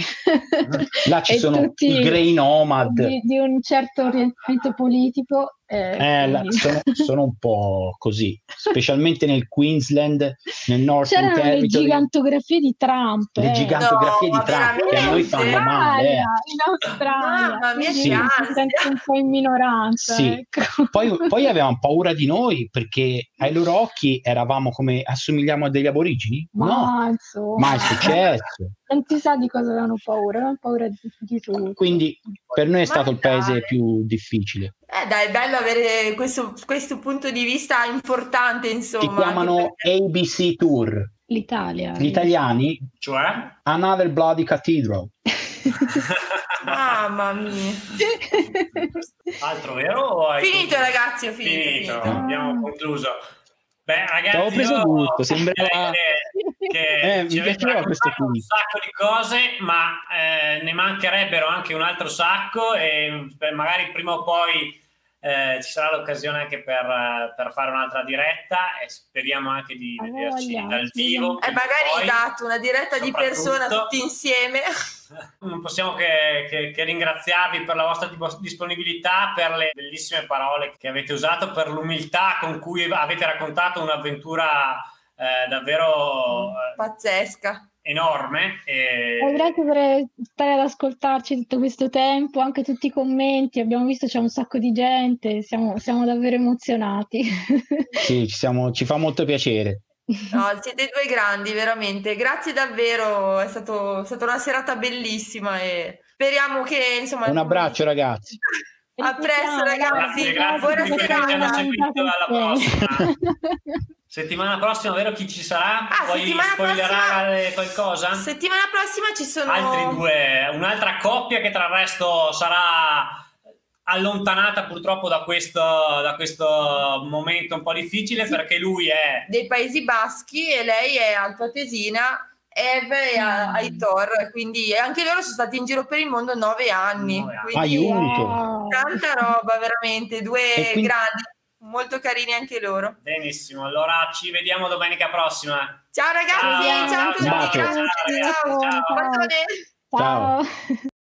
Là ci [LAUGHS] sono i grey nomad. di, di un certo orientamento politico. Eh, Eh, sono, sono un po' così, specialmente nel Queensland, nel Northern C'erano le gigantografie di Trump. Le eh. gigantografie No, di Trump che a noi fanno male. eh. in Australia. Mamma mia, si sente un po' in minoranza. Sì. ecco. Poi, poi avevano paura di noi perché ai loro occhi eravamo come assomigliamo a degli aborigini? No, Ma insomma, mai successo. non si sa di cosa avevano paura, avevano paura di, di tutto. Quindi per noi è stato il paese più difficile. Eh dai, è bello avere questo, questo punto di vista importante, insomma. Ti anche chiamano perché- ABC Tour. L'Italia. Gli italiani, Cioè? Another Bloody Cathedral. [LAUGHS] Mamma mia. Altro vero? Finito ragazzi, ho finito. Finito, finito. abbiamo concluso. Beh, ragazzi, Avevo preso gusto, sembrava- che Eh, ci avete raccontato un sacco di cose, ma eh, ne mancherebbero anche un altro sacco e magari prima o poi eh, ci sarà l'occasione anche per, eh, per fare un'altra diretta e speriamo anche di Ah, vederci voglia, dal vivo. E magari Poi, dato una diretta di persona tutti insieme. [LAUGHS] non possiamo che, che- che ringraziarvi per la vostra disponibilità, per le bellissime parole che avete usato, per l'umiltà con cui avete raccontato un'avventura eh, davvero eh, Pazzesca. Enorme. E... Eh, grazie per stare ad ascoltarci tutto questo tempo, anche tutti i commenti, abbiamo visto c'è un sacco di gente, siamo, siamo davvero emozionati. [LAUGHS] Sì, ci, siamo, ci fa molto piacere. No, siete due grandi, veramente. Grazie davvero, è, stato, è stata una serata bellissima e speriamo che insomma... Un abbraccio ragazzi. A presto ragazzi, grazie, grazie buona serata. [LAUGHS] Settimana prossima, vero chi ci sarà? Ah, Vuoi spoilerare qualcosa? Settimana prossima ci sono altri due, un'altra coppia che tra il resto sarà allontanata purtroppo da questo, da questo momento un po' difficile sì. perché lui è dei Paesi Baschi e lei è altoatesina Eve e mm. Aitor, quindi anche loro sono stati in giro per il mondo nove anni. Nove anni. Aiuto! Tanta roba, veramente, due quindi... grandi, molto carini anche loro. Benissimo, allora ci vediamo domenica prossima. Ciao ragazzi, ciao, ciao, ciao a tutti. Ciao. Ciao. ciao. ciao. ciao. ciao.